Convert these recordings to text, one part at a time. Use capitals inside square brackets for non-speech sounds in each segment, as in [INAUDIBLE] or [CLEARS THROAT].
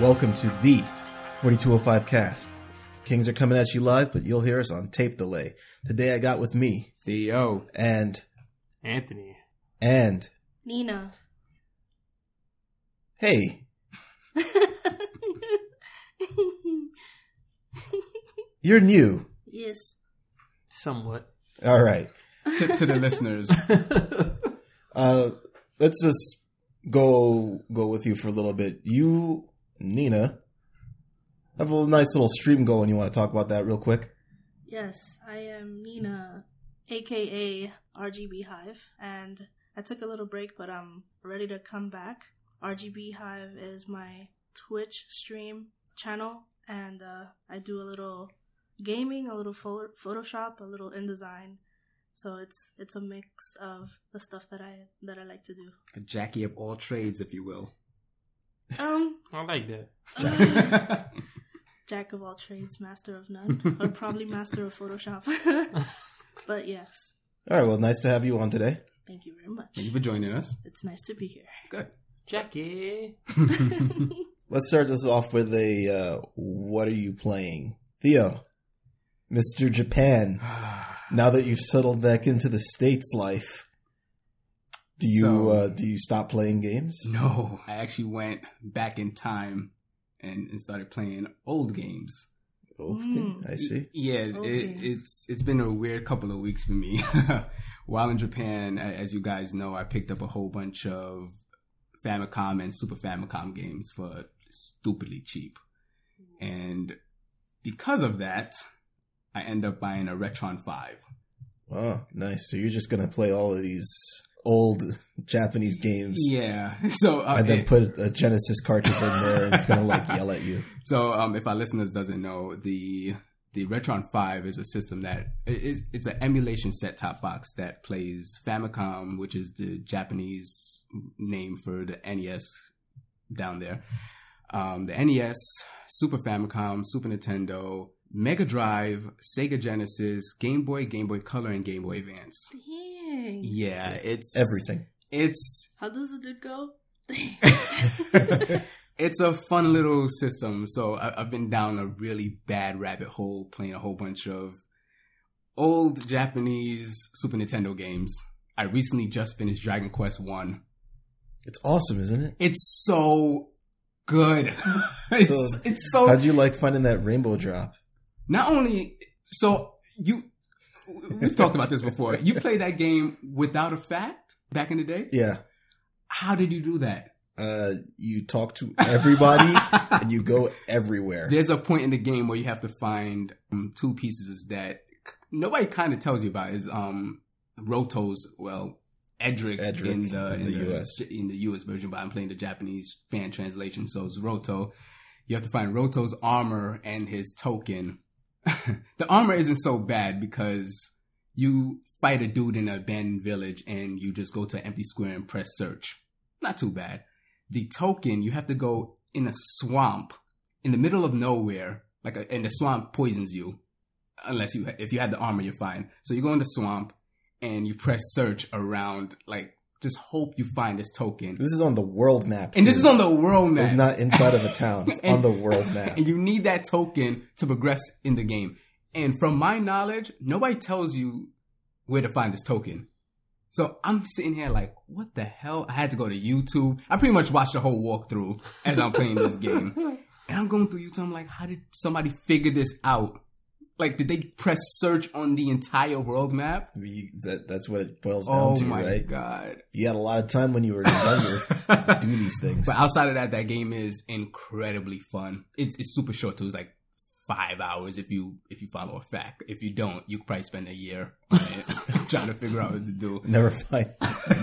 Welcome to the 4205 cast. Kings are coming at you live, but you'll hear us on tape delay. Today I got with me Theo. and Anthony. and Nina. hey, [LAUGHS] you're new. yes. Somewhat. All right. To, to the listeners, [LAUGHS] Uh, let's just go go with you for a little bit. You, Nina, I have a nice little stream going. You want to talk about that real quick? Yes, I am Nina, aka RGB Hive, and I took a little break, but I'm ready to come back. RGB Hive is my Twitch stream channel, and uh, I do a little gaming, a little pho- Photoshop, a little InDesign. So it's it's a mix of the stuff that I that I like to do. a Jackie of all trades, if you will. Um, [LAUGHS] I like that. uh, [LAUGHS] jack of all trades, master of none, [LAUGHS] or probably master of Photoshop. but yes, All right. Well, nice to have you on today. thank you very much. Thank you for joining us. It's nice to be here. Good. Jackie. Let's start this off with a uh, what are you playing, Theo, Mister Japan? [SIGHS] Now that you've settled back into the states life, do you So- uh, do you stop playing games? no, I actually went back in time and, and started playing old games. Okay, Mm. I see. Yeah, Old it, it's it's been a weird couple of weeks for me. [LAUGHS] While in Japan, as you guys know, I picked up a whole bunch of Famicom and Super Famicom games for stupidly cheap, and because of that, I end up buying a Retron Five. Oh, nice. So you're just gonna play all of these old [LAUGHS] Japanese games, Yeah, [LAUGHS] so uh, and then it- put a Genesis cartridge in there, and it's gonna like yell at you. [LAUGHS] So, um, if our listeners doesn't know, the the Retron Five is a system that it's, it's an emulation set top box that plays Famicom, which is the Japanese name for the NES down there. Um, the NES, Super Famicom, Super Nintendo, Mega Drive, Sega Genesis, Game Boy, Game Boy Color, and Game Boy Advance. Dang. Yeah, it's Everything. It's How does it dude go? [LAUGHS] [LAUGHS] it's a fun little system. So I, I've been down a really bad rabbit hole playing a whole bunch of old Japanese Super Nintendo games. I recently just finished Dragon Quest One. It's awesome, isn't it? It's so good. [LAUGHS] it's, So, it's so How'd you like finding that rainbow drop? not only so you we've talked about this before. You played that game without a fact back in the day. Yeah. How did you do that? Uh, you talk to everybody and you go everywhere. There's a point in the game where you have to find um, two pieces that nobody kind of tells you about. Is um Roto's well Erdrick, Erdrick in the in in, the the, US. in the US version, but I'm playing the Japanese fan translation, so it's Roto. You have to find Roto's armor and his token. [LAUGHS] the armor isn't so bad because you fight a dude in an abandoned village and you just go to an empty square and press search. Not too bad. The token, you have to go in a swamp in the middle of nowhere, like, a, and the swamp poisons you, unless you if you had the armor, you're fine. So you go in the swamp and you press search around, like just hope you find this token. This is on the world map. And this is on the world map. It's not inside of a town. It's [LAUGHS] And- on the world map. and you need that token to progress in the game. And from my knowledge, nobody tells you where to find this token. So I'm sitting here like, what the hell? I had to go to YouTube. I pretty much watched the whole walkthrough as I'm playing this game. [LAUGHS] And I'm going through YouTube. I'm like, how did somebody figure this out? Like, did they press search on the entire world map? You- that, that's what it boils down Oh to, my right? god! You had a lot of time when you were younger to [LAUGHS] do these things. But outside of that, that game is incredibly fun. It's it's super short too. It's like five hours if you if you follow a fact. If you don't, you could probably spend a year on it [LAUGHS] trying to figure out what to do. Never find,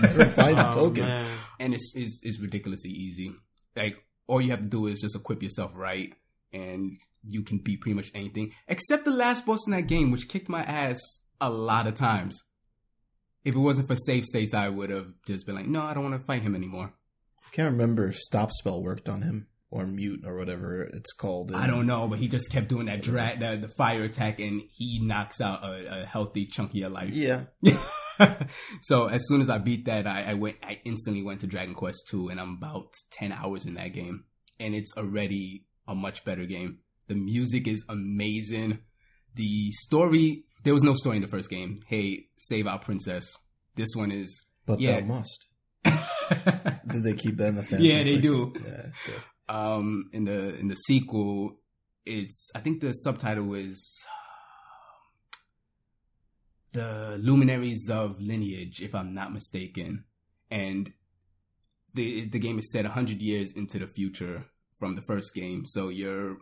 never find a [LAUGHS] Oh, token. man. And it's, it's it's ridiculously easy. Like all you have to do is just equip yourself right, and you can beat pretty much anything except the last boss in that game, which kicked my ass a lot of times. If it wasn't for save states, I would have just been like, no, I don't want to fight him anymore. I can't remember if stop spell worked on him or mute or whatever it's called. I don't know, but he just kept doing that drag, the, the fire attack, and he knocks out a, a healthy chunk of your life. Yeah, [LAUGHS] so as soon as I beat that, I, I went, I instantly went to Dragon Quest two, and I'm about ten hours in that game. and it's already a much better game. The music is amazing. The story, there was no story in the first game. Hey, save our princess. This one is. But Yeah. must. [LAUGHS] Did they keep that in the fan? Yeah, they do. Yeah, um in the in the sequel it's i think the subtitle is the luminaries of lineage if i'm not mistaken and the the game is set 100 years into the future from the first game so you're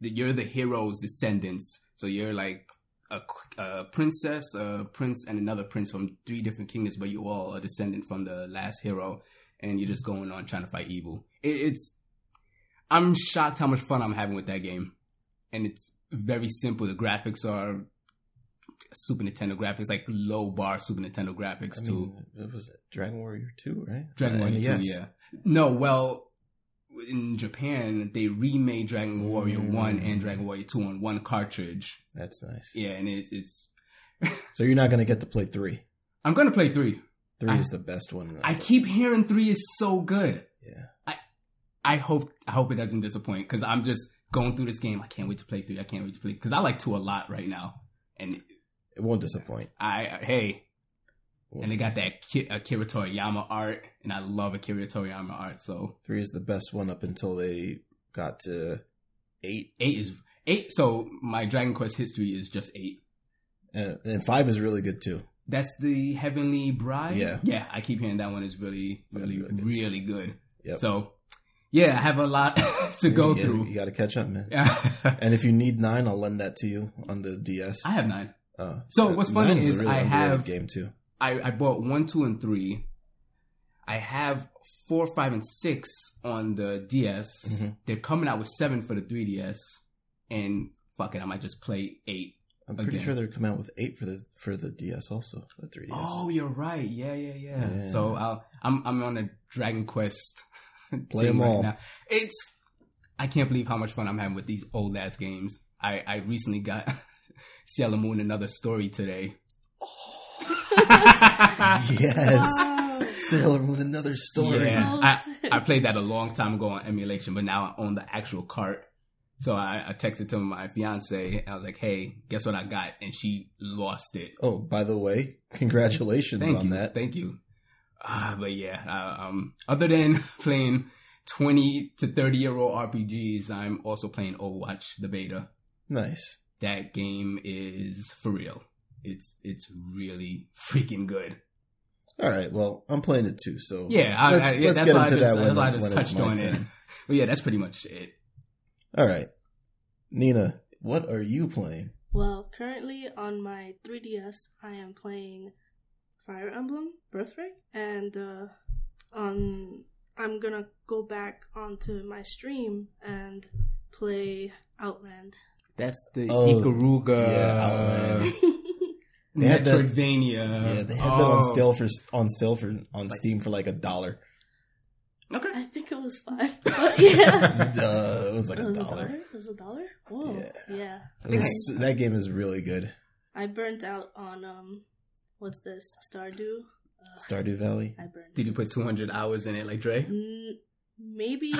you're the hero's descendants so you're like a, a princess a prince and another prince from three different kingdoms but you all are descendant from the last hero and you're just going on trying to fight evil it, it's I'm shocked how much fun I'm having with that game. And it's very simple. The graphics are Super Nintendo graphics, like low bar Super Nintendo graphics I too. it was Dragon Warrior 2, right? Dragon Uh, Warrior 2, NES. yeah. No, well, in Japan, they remade Dragon Warrior Mm. 1 and Dragon Warrior 2 on one cartridge. That's nice. Yeah, and it's, it's So you're not going to get to play 3. I'm going to play 3. 3 I- is the best one. I keep hearing 3 is so good. yeah. I I hope I hope it doesn't disappoint because I'm just going through this game. I can't wait to play 3. I can't wait to play because I like 2 a lot right now. And It won't disappoint. I hey, and they got that Ki- Akira Toriyama art, and I love Akira Toriyama art. So 3 is the best one up until they got to 8. eight is eight. So my Dragon Quest history is just eight. And, and 5 is really good too. That's the Heavenly Bride. Yeah. yeah. I keep hearing that one is really, really, Really good, really good. Yep. So yeah, I have a lot [LAUGHS] to go you, through. You got to catch up, man. Yeah, [LAUGHS] And if you need 9, I'll lend that to you on the DS. I have nine. Uh, So what's funny 9 a is really I have- game too. I, I bought one, two, and three. I have four, five, and six on the DS. Mhm. They're coming out with seven for the 3DS, and fuck it, I might just play eight. I'm pretty again. sure they're coming out with 8 for the for the DS also, the 3DS. Oh, you're right. Yeah, yeah, yeah. Yeah. So I'll, I'm I'm on a Dragon Quest. [LAUGHS] Play thing 'em all. Now. It's I can't believe how much fun I'm having with these old ass games. I I recently got [LAUGHS] Sailor Moon another story today. [LAUGHS] yes. Wow. Sailor Moon, another story. Yeah, So I. I played that a long time ago on emulation, but now I own the actual cart. So I, I texted to my fiance. I was like, "Hey, guess what I got?" And she lost it. Oh, by the way, congratulations Thank on you, that. thank you. Ah, but yeah, uh, um, other than [LAUGHS] playing twenty to thirty year old RPGs, I'm also playing Overwatch, the beta. Nice. That game is for real. It's it's really freaking good. All right. Well, I'm playing it too. So Yeah, I, let's, I, yeah let's that's get why I into just, that when, that's why I just it's touched on it. turn. [LAUGHS] But yeah, that's pretty much it. All right, Nina, what are you playing? Well, currently on my 3DS, I am playing Fire Emblem Birthright, and uh, on I'm gonna go back onto my stream and play Outland. That's the Oh, Ikaruga yeah, Outland. [LAUGHS] They had that- Metroidvania. yeah, they had that on Oh. sale for on sale for on Steam for like a dollar. Okay. I think it was five, [LAUGHS] but yeah. [LAUGHS] Uh, it was like it a was a dollar. dollar. It was a dollar. Whoa. Yeah. Yeah. It was- that game is really good. I burnt out on um, what's this Stardew? Uh, Stardew Valley. I burned. Did you put 200 hours in it like Dre? Mm, maybe,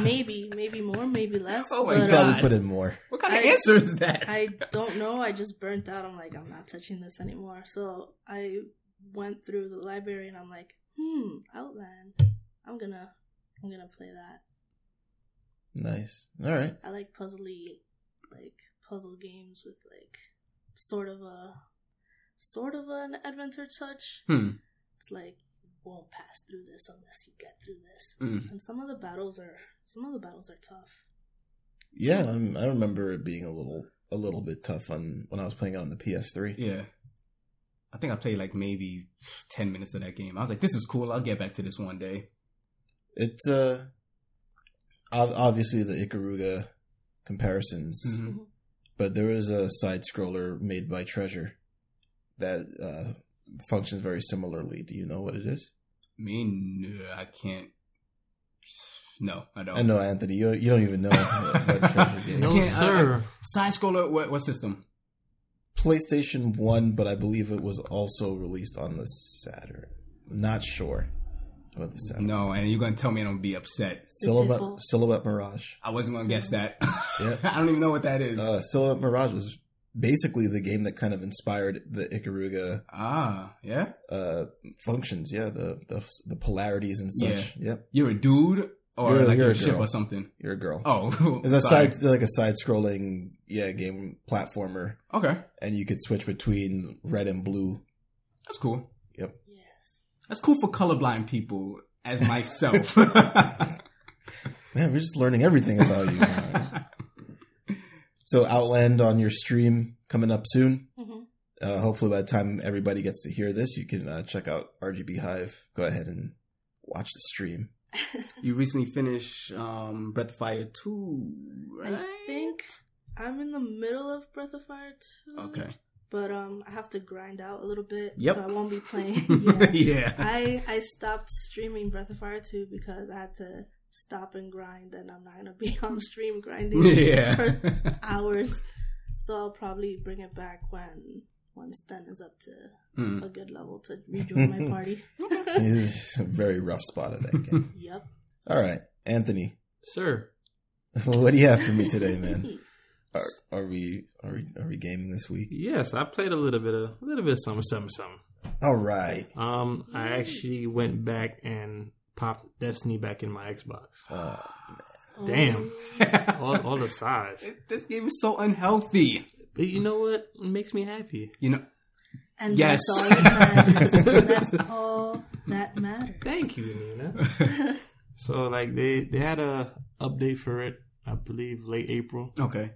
maybe, maybe more, maybe less. Oh my You but, probably uh, put in more. What kind of answer is that? I don't know. I just burnt out. I'm like, I'm not touching this anymore. So I went through the library and I'm like, hmm, Outland. I'm gonna, I'm gonna play that. Nice. All right. I like puzzly, like puzzle games with like sort of a, sort of an adventure touch. hmm. It's like you won't pass through this unless you get through this. Mm. And some of the battles are, some of the battles are tough. Yeah, I'm, I remember it being a little a little bit tough on when I was playing it on the PS3. Yeah. I think I played like maybe 10 minutes of that game. I was like, this is cool. I'll get back to this one day. It's uh obviously the Ikaruga comparisons, Mhm. but there is a side scroller made by Treasure that uh functions very similarly. Do you know what it is? Me, no, I can't. No, I don't. I know Anthony, you you don't even know what what [LAUGHS] Treasure game. No, can't- I- sir. Side scroller, what, what system? PlayStation 1, but I believe it was also released on the Saturn. Not sure. How about this time? No, and you're gonna tell me I'm gonna be upset. Silhouette, Silhouette Mirage. I wasn't gonna guess that. Yeah. [LAUGHS] I don't even know what that is. Uh, Silhouette Mirage was basically the game that kind of inspired the Ikaruga ah, yeah. uh, functions. Yeah, the, the the polarities and such. Yep, You're a dude or You're- like you're a a ship or something. you're a girl. Oh, [LAUGHS] It's a sorry. side like a side scrolling yeah game platformer, Okay, and you could switch between red and blue. that's cool. Yep. Yes. That's cool for colorblind people, as myself. [LAUGHS] Man, we're just learning everything about you. [LAUGHS] man. so Outland on your stream coming up soon. hmm Uh, hopefully, by the time everybody gets to hear this, you can uh, check out RGB Hive. Go ahead and watch the stream. [LAUGHS] you recently finished um, Breath of Fire 2, right? I think I'm in the middle of Breath of Fire 2. Okay. But um, I have to grind out a little bit. Yep. So I won't be [LAUGHS] playing. yeah. yeah. I I stopped streaming Breath of Fire 2 because I had to stop and grind, and I'm not gonna be [LAUGHS] on stream grinding Yeah. for hours. So I'll probably bring it back when when Sten is up to Hmm. a good level to rejoin my [LAUGHS] party. It's a very rough spot of that game. [LAUGHS] yep. All right, Anthony, Sir. what do you have for me today, man? Are, are we are we are we gaming this week? Yes, I played a little bit of a little bit of something, something, something. All right. Um, I actually went back and popped Destiny back in my Xbox. Uh, Damn. [LAUGHS] All, all the size. this game is so unhealthy. But you know what? It makes me happy. You know, And Yes. that's all that matters. [LAUGHS] that's all that matters. Thank you, Nina. [LAUGHS] So like they they had a update for it, I believe late April. okay.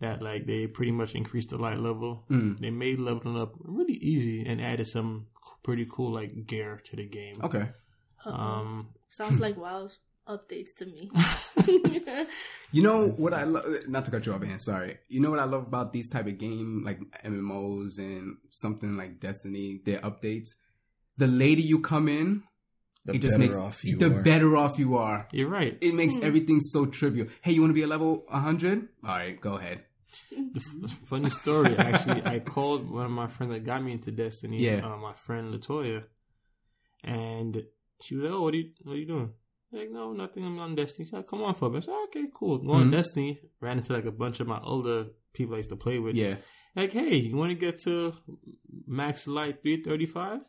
That like they pretty much increased the light level. Mm. They made leveling up really easy and added some pretty cool like gear to the game. Okay. Uh-oh. Um, Sounds [LAUGHS] like WoW updates to me. [LAUGHS] [LAUGHS] You know what I love? Not to cut you off, hand. Sorry. You know what I love about these type of game, like MMOs and something like Destiny, their updates. The later you come in, the it just makes off you the are. better off you are. you're right. It makes Hmm. everything so trivial. Hey, you want to be a level 100? All right, go ahead. The f- funny story, actually, I called one of my friends that got me into Destiny. Yeah. uh, my friend Latoya, and she was like, "Oh, what are you, what are you doing?" Like, no, nothing. I'm on Destiny. She said, "Come on, for I said, "Okay, cool." Go on Mhm. Destiny. Ran into like a bunch of my older people I used to play with. Yeah. Like, hey, you want to get to max light 335?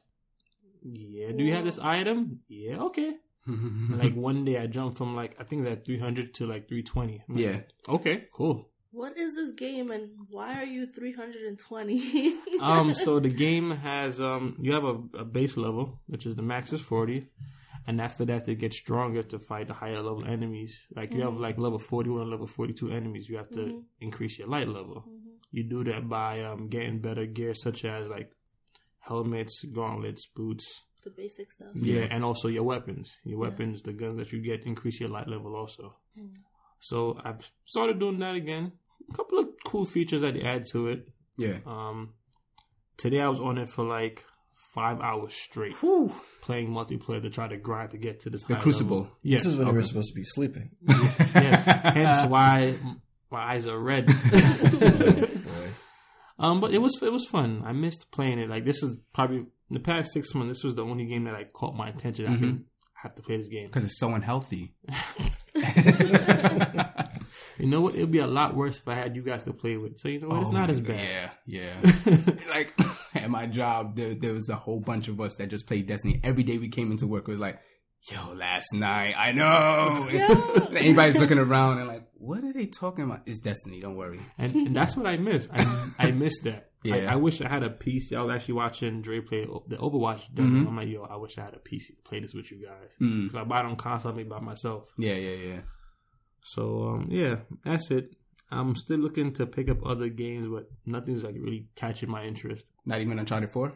Yeah. Do you have this item? Yeah. Okay. [LAUGHS] like one day I jumped from like I think that 300 to like 320. Like, Yeah. Okay. Cool. What is this game and why are you 320? [LAUGHS] um so the [LAUGHS] game has um you have a, a base level which is the max is 40 and after that it gets stronger to fight the higher level enemies like you have Mhm. like level 41 level 42 enemies you have to Mhm. increase your light level Mhm. you do that by um getting better gear such as like helmets gauntlets boots the basic stuff. yeah, Yeah. and also your weapons your Yeah. weapons the guns that you get increase your light level also Mm. so i've started doing that again a couple of cool features that they add to it yeah. um, today I was on it for like five hours straight, Whew. playing multiplayer to try to grind to get to this. The high Crucible. level. Yes, This is when you were supposed to be sleeping. yes. [LAUGHS] Hence why my eyes are red. [LAUGHS] Um, but it was it was fun. I missed playing it. Like this is probably in the past six months. This was the only game that like caught my attention. I could have to play this game. Because it's so unhealthy. [LAUGHS] You know what? It'd be a lot worse if I had you guys to play with. So you know what? It's Oh not as bad. Yeah, yeah. [LAUGHS] like [LAUGHS] at my job, there, there was a whole bunch of us that just played Destiny. Every day we came into work, it was like, "Yo, last night, I know." [LAUGHS] Yeah. Anybody's looking around and like, "What are they talking about?" It's Destiny. Don't worry. and, and that's what I miss. I I miss that. Yeah. I, I wish I had a PC. I was actually watching Dre play the Overwatch. Mhm. I'm like, yo, I wish I had a PC to play this with you guys. Mm. Because I buy it on console by myself. Yeah, yeah, yeah. So um, yeah, that's it. I'm still looking to pick up other games, but nothing's like really catching my interest. Not even Uncharted Four.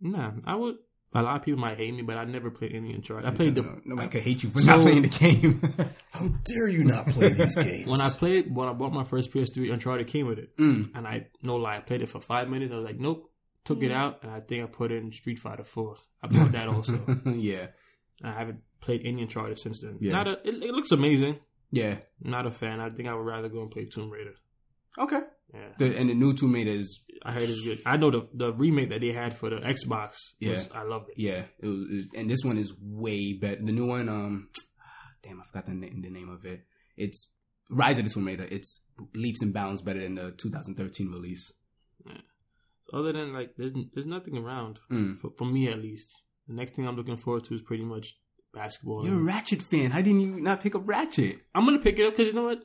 Nah, I would. A lot of people might hate me, but I never played any Uncharted. I played no, the no, nobody could hate you for So- not playing the game. [LAUGHS] How dare you not play these games? [LAUGHS] when I played when I bought my first PS3, Uncharted came with it, mm. and I no lie, I played it for five minutes. I was like, nope. Took it out, and I think I put in Street Fighter Four. I bought that also. [LAUGHS] yeah, I haven't played any Uncharted since then. Yeah. Not a, it, it looks amazing. Yeah. Not a fan. I think I would rather go and play Tomb Raider. Okay. Yeah, The, and the new Tomb Raider is I heard it's good. I know the the remake that they had for the Xbox. Yeah. was, I loved it. yeah, it was, it was- and this one is way better. The new one, um, [SIGHS] damn, I forgot the name, the name of it. It's Rise of the Tomb Raider. It's leaps and bounds better than the 2013 release. Yeah. Other than like, there's there's nothing around Mm. for, for me at least. The next thing I'm looking forward to is pretty much basketball. You're a Ratchet fan. How didn't you not pick up Ratchet? I'm gonna pick it up because you know what?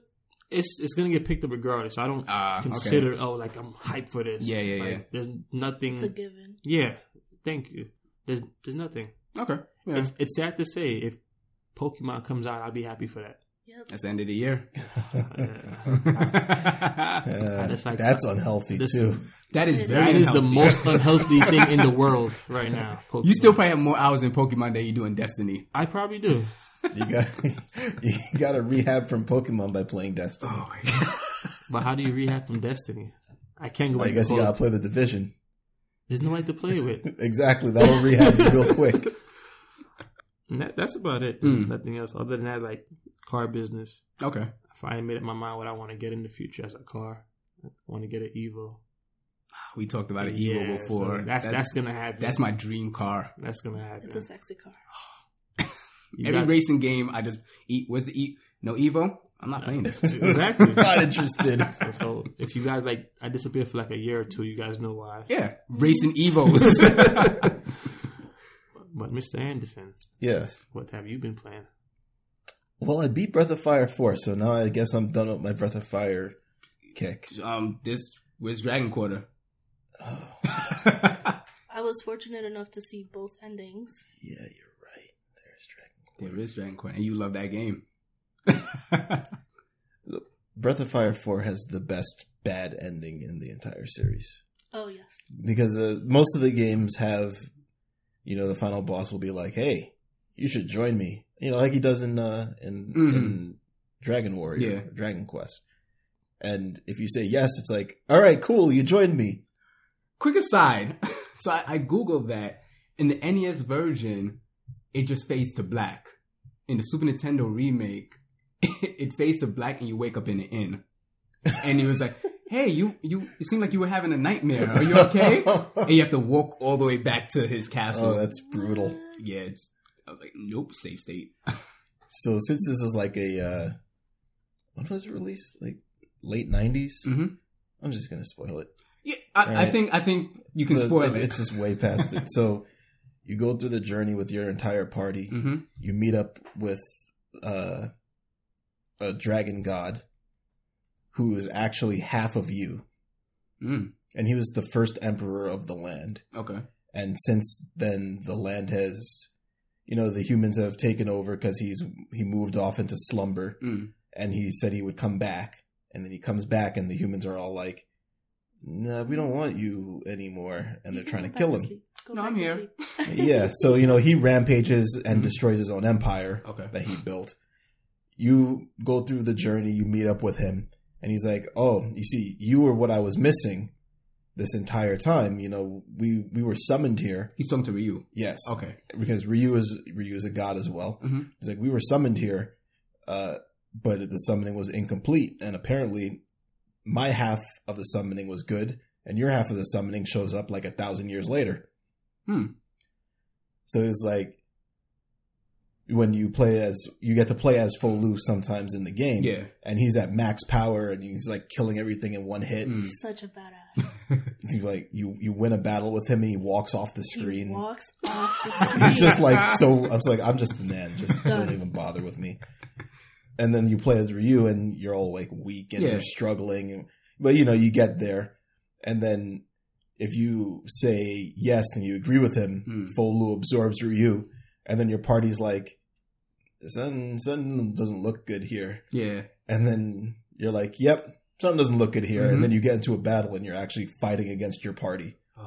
It's it's gonna get picked up regardless. I don't ah, okay. consider oh like I'm hyped for this. Yeah, yeah, Like, yeah. There's nothing. It's a given. yeah, thank you. There's there's nothing. Okay. Yeah. It's, it's sad to say if Pokemon comes out, I'll be happy for that. Yep. That's the end of the year. [LAUGHS] [LAUGHS] Uh, just like- that's unhealthy This- too. that is very That is the most unhealthy [LAUGHS] thing in the world right now. Pokemon. You still probably have more hours in Pokemon than you do in Destiny. I probably do. You got you got to rehab from Pokemon by playing Destiny. Oh my god. But how do you rehab from Destiny? I can't go I guess you gotta play the division. There's nobody to play with. exactly, that'll rehab you real quick. And that, that's about it. Mm. Nothing else other than that, like car business. Okay. I finally made up my mind what I want to get in the future as a car. I want to get an Evo. We talked about an Yeah, Evo before. so that's, that's gonna happen. that's my dream car. that's gonna happen. It's a sexy car. [SIGHS] Every got- racing game, I just eat. Where's the eat? No Evo. I'm not playing this. [LAUGHS] exactly. [LAUGHS] Not interested. [LAUGHS] So, so if you guys like, I disappeared for like a year or two. You guys know why. Yeah, racing Evos. But Mr. Anderson, Yes. what have you been playing? Well, I beat Breath of Fire 4, so now I guess I'm done with my Breath of Fire kick. um, this where's Dragon Quarter? Oh, [SIGHS] I was fortunate enough to see both endings. yeah, you're right. There's Dragon. there is Dragon Quarter, and you love that game. [LAUGHS] Breath of Fire 4 has the best bad ending in the entire series. Oh yes. Because uh, most of the games have, you know, the final boss will be like, hey, you should join me. You know, like he does in, uh, in, Mhm. in Dragon Warrior, Yeah. Dragon Quest. And if you say yes, it's like, all right, cool, you joined me. Quick aside. [LAUGHS] So I, I googled that. In the NES version, it just fades to black. In the Super Nintendo remake, [LAUGHS] it fades to black and you wake up in an inn. And he was like, [LAUGHS] "Hey, you you it seemed like you were having a nightmare. Are you okay?" and you have to walk all the way back to his castle. oh, that's brutal. Yeah, it's. I was like, "Nope, save state." [LAUGHS] So since this is like a uh when was it released? Like late 90s Mhm. I'm just gonna spoil it. Yeah, I, I think I think you can The- spoil it- it. It's just way past it. So [LAUGHS] you go through the journey with your entire party. hmm You meet up with uh, a dragon god who is actually half of you, Mm, and he was the first emperor of the land. okay. And since then, the land has, you know, the humans have taken over because he's he moved off into slumber. Mm. and he said he would come back and then he comes back and the humans are all like no we don't want you anymore and they're trying to kill back him sleep. Go No, I'm here. [LAUGHS] yeah so you know he rampages and Mhm. destroys his own empire Okay. that he built you go through the journey you meet up with him and he's like oh you see you were what i was missing this entire time you know we we were summoned here He's talking to Ryu. yes Okay. because ryu is ryu is a god as well Mhm. He's like, we were summoned here, uh, but the summoning was incomplete, and apparently, my half of the summoning was good, and your half of the summoning shows up like a thousand years later. Hmm. So it's like when you play as you get to play as Fou-lu sometimes in the game, Yeah. and he's at max power, and he's like killing everything in one hit. Mm. He's such a badass. [LAUGHS] You like you you win a battle with him, and he walks off the screen. He screen. walks off the [LAUGHS] screen. He's just like so. I was like, I'm just a man. Just don't even bother with me. And then you play as Ryu, and you're all like weak and Yeah. you're struggling. But you know, you get there, and then if you say yes and you agree with him, Hmm. Fou-lu absorbs Ryu, and then your party's like, "Something, something doesn't look good here." Yeah. And then you're like, "Yep, something doesn't look good here." Mhm. And then you get into a battle, and you're actually fighting against your party. [SIGHS]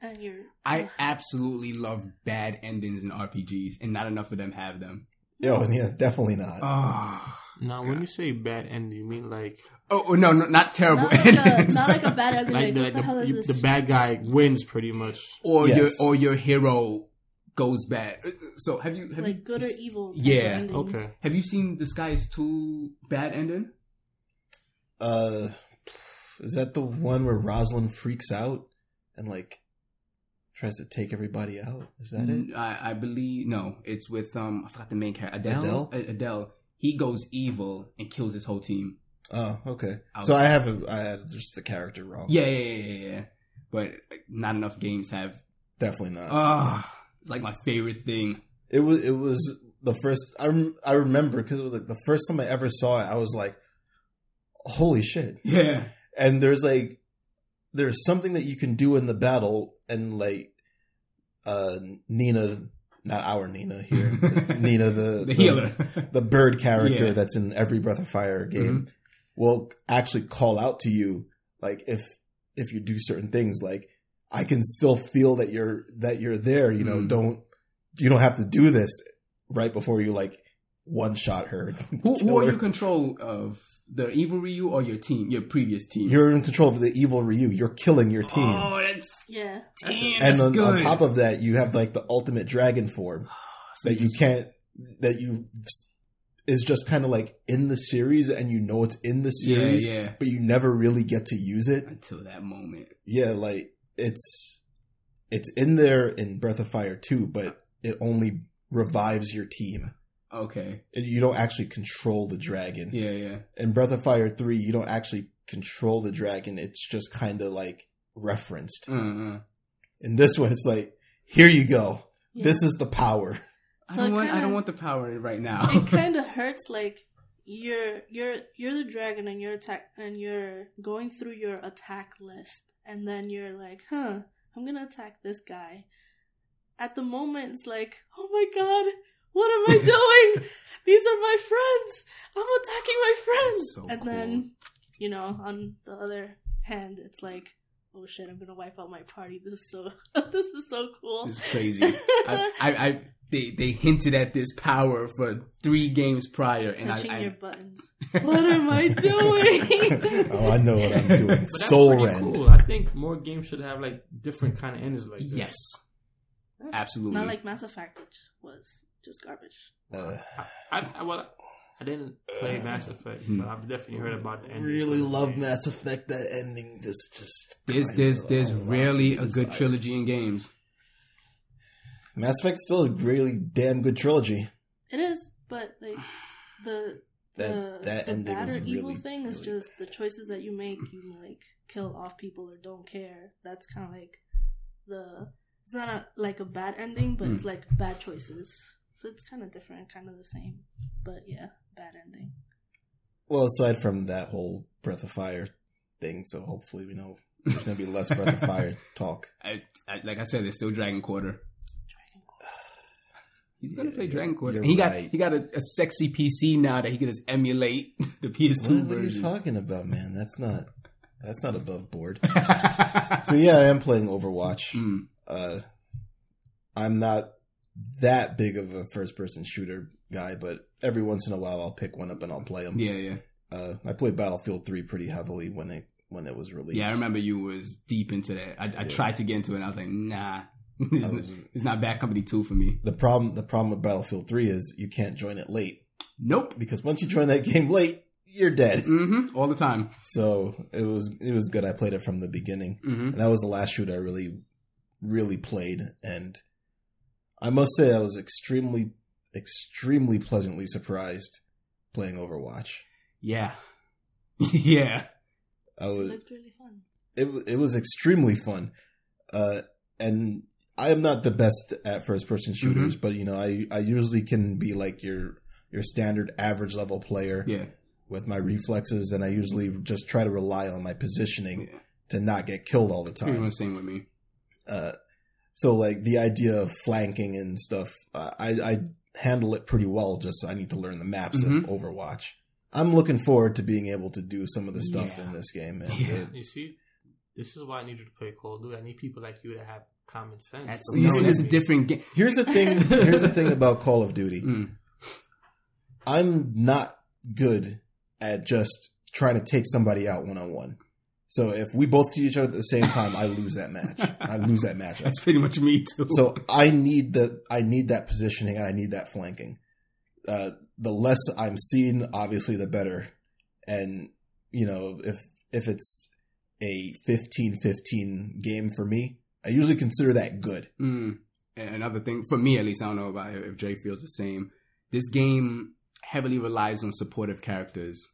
and you're. [SIGHS] I absolutely love bad endings in RPGs, and not enough of them have them. Oh, yeah, definitely not. [SIGHS] Oh, Now, when you say bad end, you mean like oh, oh, no, no, not terrible not, like a, not like a bad ending. [LAUGHS] like Like, the, what the, the, is you- this? the bad guy wins pretty much? or Yes. your or your hero goes bad. Uh, So have you have like you good or evil. Yeah, endings. Okay. have you seen the Disgaea Two bad ending? Uh, is that the one where Rosalind freaks out and like tries to take everybody out? Is that it? I, I believe no. It's with um I forgot the main character Adell. Adell? Adell. He goes evil and kills his whole team. Oh, okay. I So I have a, I had just the character wrong. Yeah, yeah, yeah, yeah, yeah. But like, not enough games have. definitely not. Ah, it's like my favorite thing. it was it was the first I rem, I remember because it was like the first time I ever saw it. I was like, holy shit! Yeah. And there's like there's something that you can do in the battle, and like uh Nina, not our Nina here, [LAUGHS] Nina the The healer. the bird character Yeah. that's in every Breath of Fire game will actually call out to you like if if you do certain things like I can still feel that you're that you're there you know Mm. don't you don't have to do this right before you like one shot her [LAUGHS] who, kill who are her. you in control of? The evil Ryu or your team? Your previous team? you're in control of the evil Ryu you're killing your team Oh, that's Yeah. damn. and on, good. on top of that you have like the ultimate dragon form [SIGHS] So that you can't that you is just kind of like in the series and you know it's in the series Yeah, yeah. but you never really get to use it. Until that moment. Yeah, like it's it's in there in Breath of Fire 2, but it only revives your team. Okay. And You don't actually control the dragon. Yeah, yeah. In Breath of Fire 3, you don't actually control the dragon. It's just kind of like referenced. Uh-uh. In this one, it's like, here you go. Yeah. This is the power. I don't want. I kinda- don't want the power right now. it [LAUGHS] kind of hurts like you're you're you're the dragon and you're attack and you're going through your attack list. And then you're like huh i'm gonna attack this guy. At the moment it's like oh my god what am i [LAUGHS] doing? These are my friends. I'm attacking my friends. So and cool. then you know on the other hand it's like oh shit i'm gonna wipe out my party this is so [LAUGHS] this is so cool It's crazy. [LAUGHS] I, I, I, they, they hinted at this power for three games prior, and I, touching I your buttons what am i [LAUGHS] doing oh, I know what I'm doing. But that's Soul pretty Rend. cool. I think more games should have like different kind of endings like this. yes, absolutely. Not like Mass Effect, which was just garbage. Uh, I, I well, I didn't play Mass Effect, but I've definitely heard about the ending. really love Mass Effect. That ending just just there's kinda there's there's a lot rarely a good trilogy in games. Mass Effect's still a really damn good trilogy. It is, but like the [SIGHS] That the, that the ending bad or evil really thing is really just the choices that you make. You like kill off people or don't care. That's kind of like the. It's not a, like a bad ending, but Hmm. it's like bad choices. So it's kind of different, kind of the same. But yeah, bad ending. Well, aside from that whole Breath of Fire thing, so hopefully we know there's gonna be less Breath of [LAUGHS] Fire talk. I, I, like I said, it's still Dragon Quarter. [SIGHS] He's gonna Yeah, play Dragon Quarter. he got right. he got a, a sexy PC now that he can just emulate [LAUGHS] the PS2 What, what are you talking about, man? That's not that's not above board. [LAUGHS] So yeah, I am playing Overwatch. Mm. Uh, I'm not that big of a first person shooter guy, but every once in a while I'll pick one up and I'll play them. Yeah, yeah, Uh, I played Battlefield 3 pretty heavily when it when it was released. yeah. I remember you was deep into that. I, I Yeah. tried to get into it. and I was like, nah, [LAUGHS] it's, was- not, it's not Bad Company Two for me. the problem the problem with Battlefield 3 is you can't join it late Nope. because once you join that game late, you're dead. hmm All the time. So it was it was good. I played it from the beginning. hmm And that was the last shoot I really, really played. And I must say, I was extremely, extremely pleasantly surprised playing Overwatch. Yeah, [LAUGHS] yeah. I It was, looked really fun. it, wa- it was extremely fun. Uh, and I am not the best at first person shooters, but you know, I, I usually can be like your, your standard average level player Yeah. with my reflexes. And I usually just try to rely on my positioning yeah. to not get killed all the time. Pretty time. much same with me. Uh, so like the idea of flanking and stuff, uh, I, I handle it pretty well. Just I need to learn the maps Mhm. of Overwatch. I'm looking forward to being able to do some of the stuff Yeah. in this game. And Yeah. uh, You see, this is why I need you to play Call of Duty. I need people like you to have common sense. That's to you see, that's a different game. here's the thing. [LAUGHS] here's the thing about Call of Duty. Mm. I'm not good at just trying to take somebody out one on one. So if we both see each other at the same time, I lose that match. I lose that match. That's pretty much me too. So I need the I need that positioning and I need that flanking. Uh, the less I'm seen, obviously, the better. And you know, if if it's a 15-15 game for me, I usually consider that good. Mm. Another thing, for me at least, I don't know about if Jay feels the same. This game heavily relies on supportive characters.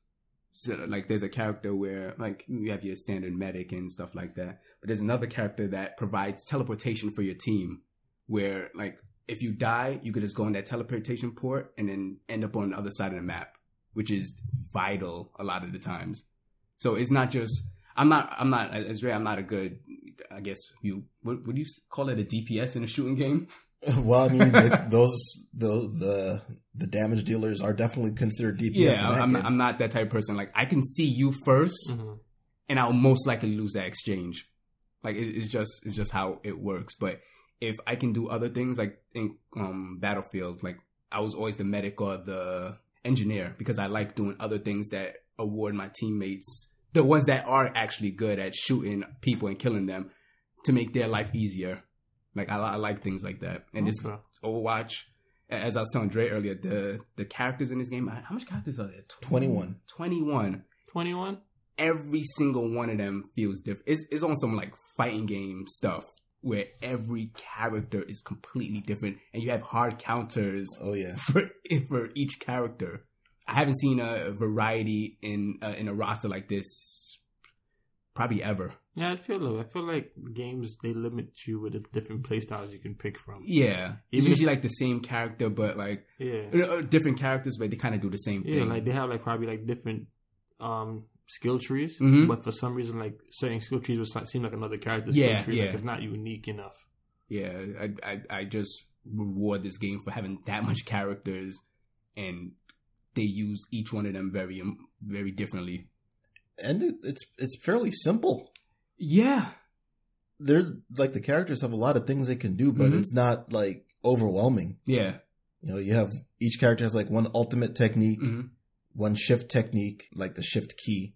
So, like, there's a character where, like, you have your standard medic and stuff like that. But there's another character that provides teleportation for your team, where, like, if you die, you could just go in that teleportation port and then end up on the other side of the map, which is vital a lot of the times. So it's not just I'm not I'm not as I'm not a good I guess you what would you call it a DPS in a shooting game? [LAUGHS] [LAUGHS] Well, I mean, it, those those the the damage dealers are definitely considered DPS. Yeah, I'm. I'm not that type of person. Like I can see you 1st Mhm. and I'll most likely lose that exchange. Like it, it's just it's just how it works. But if I can do other things, like in um, Battlefield, like I was always the medic or the engineer because I like doing other things that award my teammates, the ones that are actually good at shooting people and killing them, to make their life easier. Like I, I like things like that. And this Okay. Overwatch, as I was telling Dre earlier, the the characters in this game, how much characters are there? 21. 21 21? every single one of them feels different. It's, it's on some like fighting game stuff where every character is completely different, and you have hard counters Oh yeah. [LAUGHS] for for each character. I haven't seen a variety in uh, in a roster like this probably ever. Yeah, I feel like, I feel like games, they limit you with the different playstyles you can pick from. Yeah, it's Even if- usually like the same character, but like Yeah. uh, different characters, but they kind of do the same Yeah, thing. like they have like probably like different um skill trees, Mhm. but for some reason like certain skill trees would seem like another character's Yeah, skill tree. yeah. Like it's not unique enough. yeah, I, I I just reward this game for having that much characters, and they use each one of them very um, very differently. And it, it's it's fairly simple. Yeah, There's like the characters have a lot of things they can do, but Mhm. it's not like overwhelming. yeah, You know, you have each character has like one ultimate technique, hmm one shift technique, like the shift key,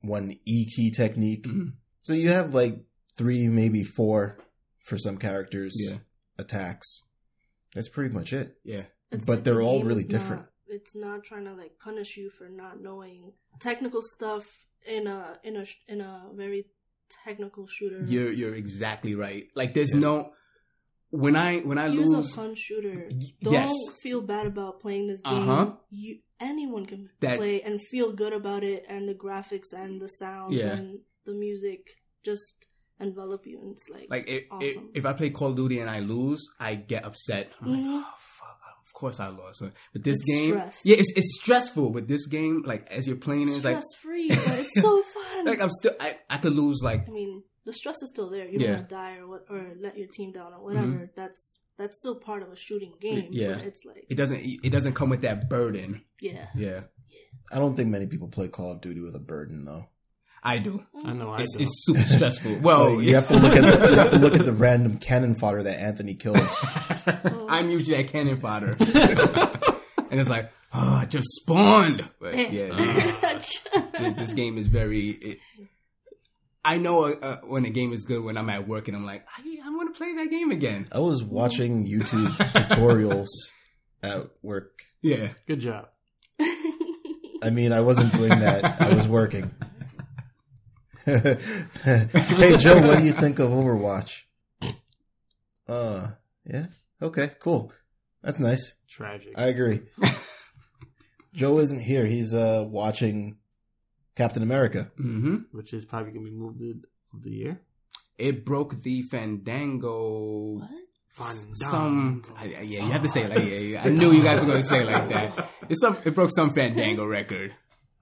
one E key technique. Mhm. So you have like three, maybe four for some characters. yeah, attacks. That's pretty much it. yeah, It's But like they're the all really different. Not, it's not trying to like punish you for not knowing technical stuff in a in a in a very technical shooter. you're you're exactly right. Like, there's Yeah. no when I when I Here's a lose. fun shooter. Y- Don't yes, feel bad about playing this game. Uh-huh. You anyone can That- play and feel good about it, and the graphics and the sounds Yeah. and the music just envelop you. And it's like like if, awesome. if if I play Call of Duty and I lose, I get upset. I'm like, Mhm. oh fuck, of course I lost. But this It's game, stress. yeah, it's it's stressful. But this game, like as you're playing, it, it's like stress free, but it's so [LAUGHS] fun. like I'm still I I could lose like I mean, the stress is still there. You Yeah. want to die or what, or let your team down or whatever. Mm-hmm. That's that's still part of a shooting game. Yeah. but it's like it doesn't it doesn't come with that burden. yeah. Yeah, I don't think many people play Call of Duty with a burden though. I do. I know. I It's, it's super stressful. [LAUGHS] Well, Like, you have to look at the, you have to look at the random cannon fodder that Anthony kills. I'm usually that cannon fodder, [LAUGHS] and it's like, oh, I just spawned. But yeah, [LAUGHS] this, this game is very. It, I know uh, uh, when a game is good when I'm at work and I'm like, I, I want to play that game again. I was watching YouTube tutorials at work. Yeah, Good job. I mean, I wasn't doing that. I was working. [LAUGHS] hey Joe, what do you think of Overwatch? Uh, yeah. Okay, cool. That's nice. Tragic. I agree. [LAUGHS] Joe isn't here. He's uh watching Captain America. hmm which is probably gonna be moved of the year. it broke the Fandango. what? Some, Fandango. I, I- yeah, you have to say it like, yeah, [LAUGHS] yeah, I knew you guys were going to say it like that. It's some, it broke some Fandango record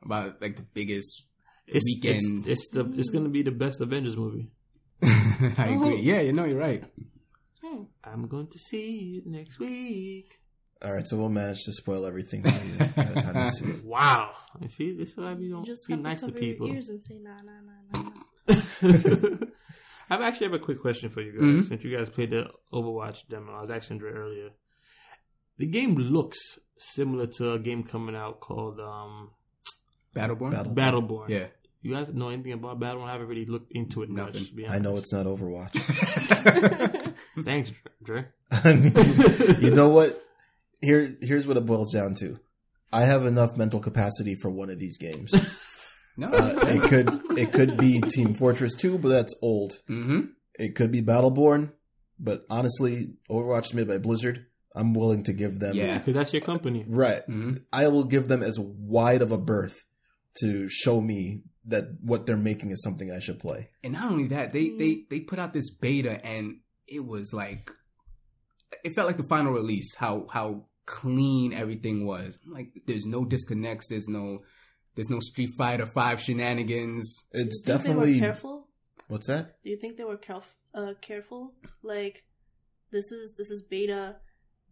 about like the biggest It's, weekend. It's, it's the it's gonna be the best Avengers movie. [LAUGHS] I agree. Yeah, you know, you're right. Hmm. I'm going to see it next week. All right, so we'll manage to spoil everything by the time you see it. [LAUGHS] Wow. You see, this is why we don't just be nice to to cover your people. ears and say nah nah nah nah. nah. [LAUGHS] I actually have a quick question for you guys. Mhm. Since you guys played the Overwatch demo, I was asking Dre earlier. The game looks similar to a game coming out called um, Battleborn? Battle- Battleborn. Yeah. You guys know anything about Battleborn? I haven't really looked into it Nothing. much. to be I know honest. it's not Overwatch. [LAUGHS] Thanks, Dre. [LAUGHS] I mean, you know what? Here, here's what it boils down to. I have enough mental capacity for one of these games. [LAUGHS] No. Uh, it could it could be Team Fortress 2, but that's old. hmm It could be Battleborn, but honestly, Overwatch is made by Blizzard. I'm willing to give them Yeah. Because that's your company. right. hmm I will give them as wide of a berth to show me that what they're making is something I should play. And not only that, they Mm. they they put out this beta, and it was like it felt like the final release. How how clean everything was. Like there's no disconnects. There's no there's no Street Fighter Five shenanigans. It's Do you think they definitely were careful? what's that? Do you think they were caref- uh, careful? Like, this is this is beta,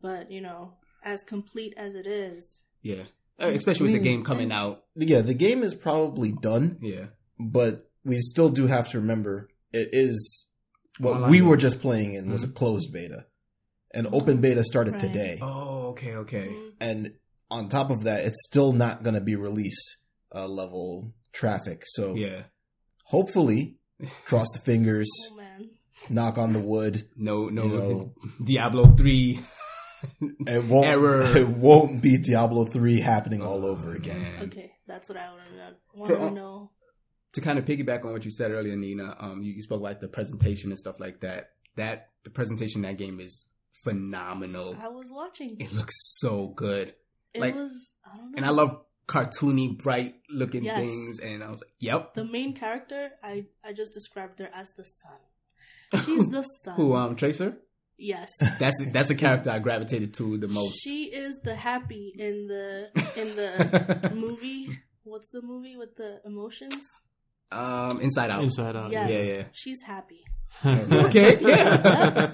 but you know, as complete as it is, Yeah, Uh, especially with I the game coming out. Yeah, the game is probably done, Yeah, but we still do have to remember it is what Online we beta. were just playing in was a Mhm. closed beta. And open beta started Right. today. Oh, okay, okay. Mm, And on top of that, it's still not going to be release uh, level traffic. So Yeah, hopefully, [LAUGHS] cross the fingers, oh man, knock on the wood. no, no, You know, [LAUGHS] Diablo Three. [LAUGHS] it won't Error. [LAUGHS] it won't be Diablo 3 happening all over Oh, again. okay, that's what I want to know. So, to uh, know? to kind of piggyback on what you said earlier, Nina, um, you, you spoke about the presentation and stuff like that. That the presentation in that game is phenomenal. I was watching. It looks so good, It like- was. I don't know. and I love cartoony, bright looking Yes. things. And I was like, "Yep." the main character. I I just described her as the sun. [LAUGHS] She's the sun. Who? Um, Tracer. Yes. [LAUGHS] That's that's a character I gravitated to the most. She is the happy in the in the [LAUGHS] movie. What's the movie with the emotions? um, Inside Out. Inside out. Yes. Yeah, yeah. She's happy. [LAUGHS] Okay. Yeah.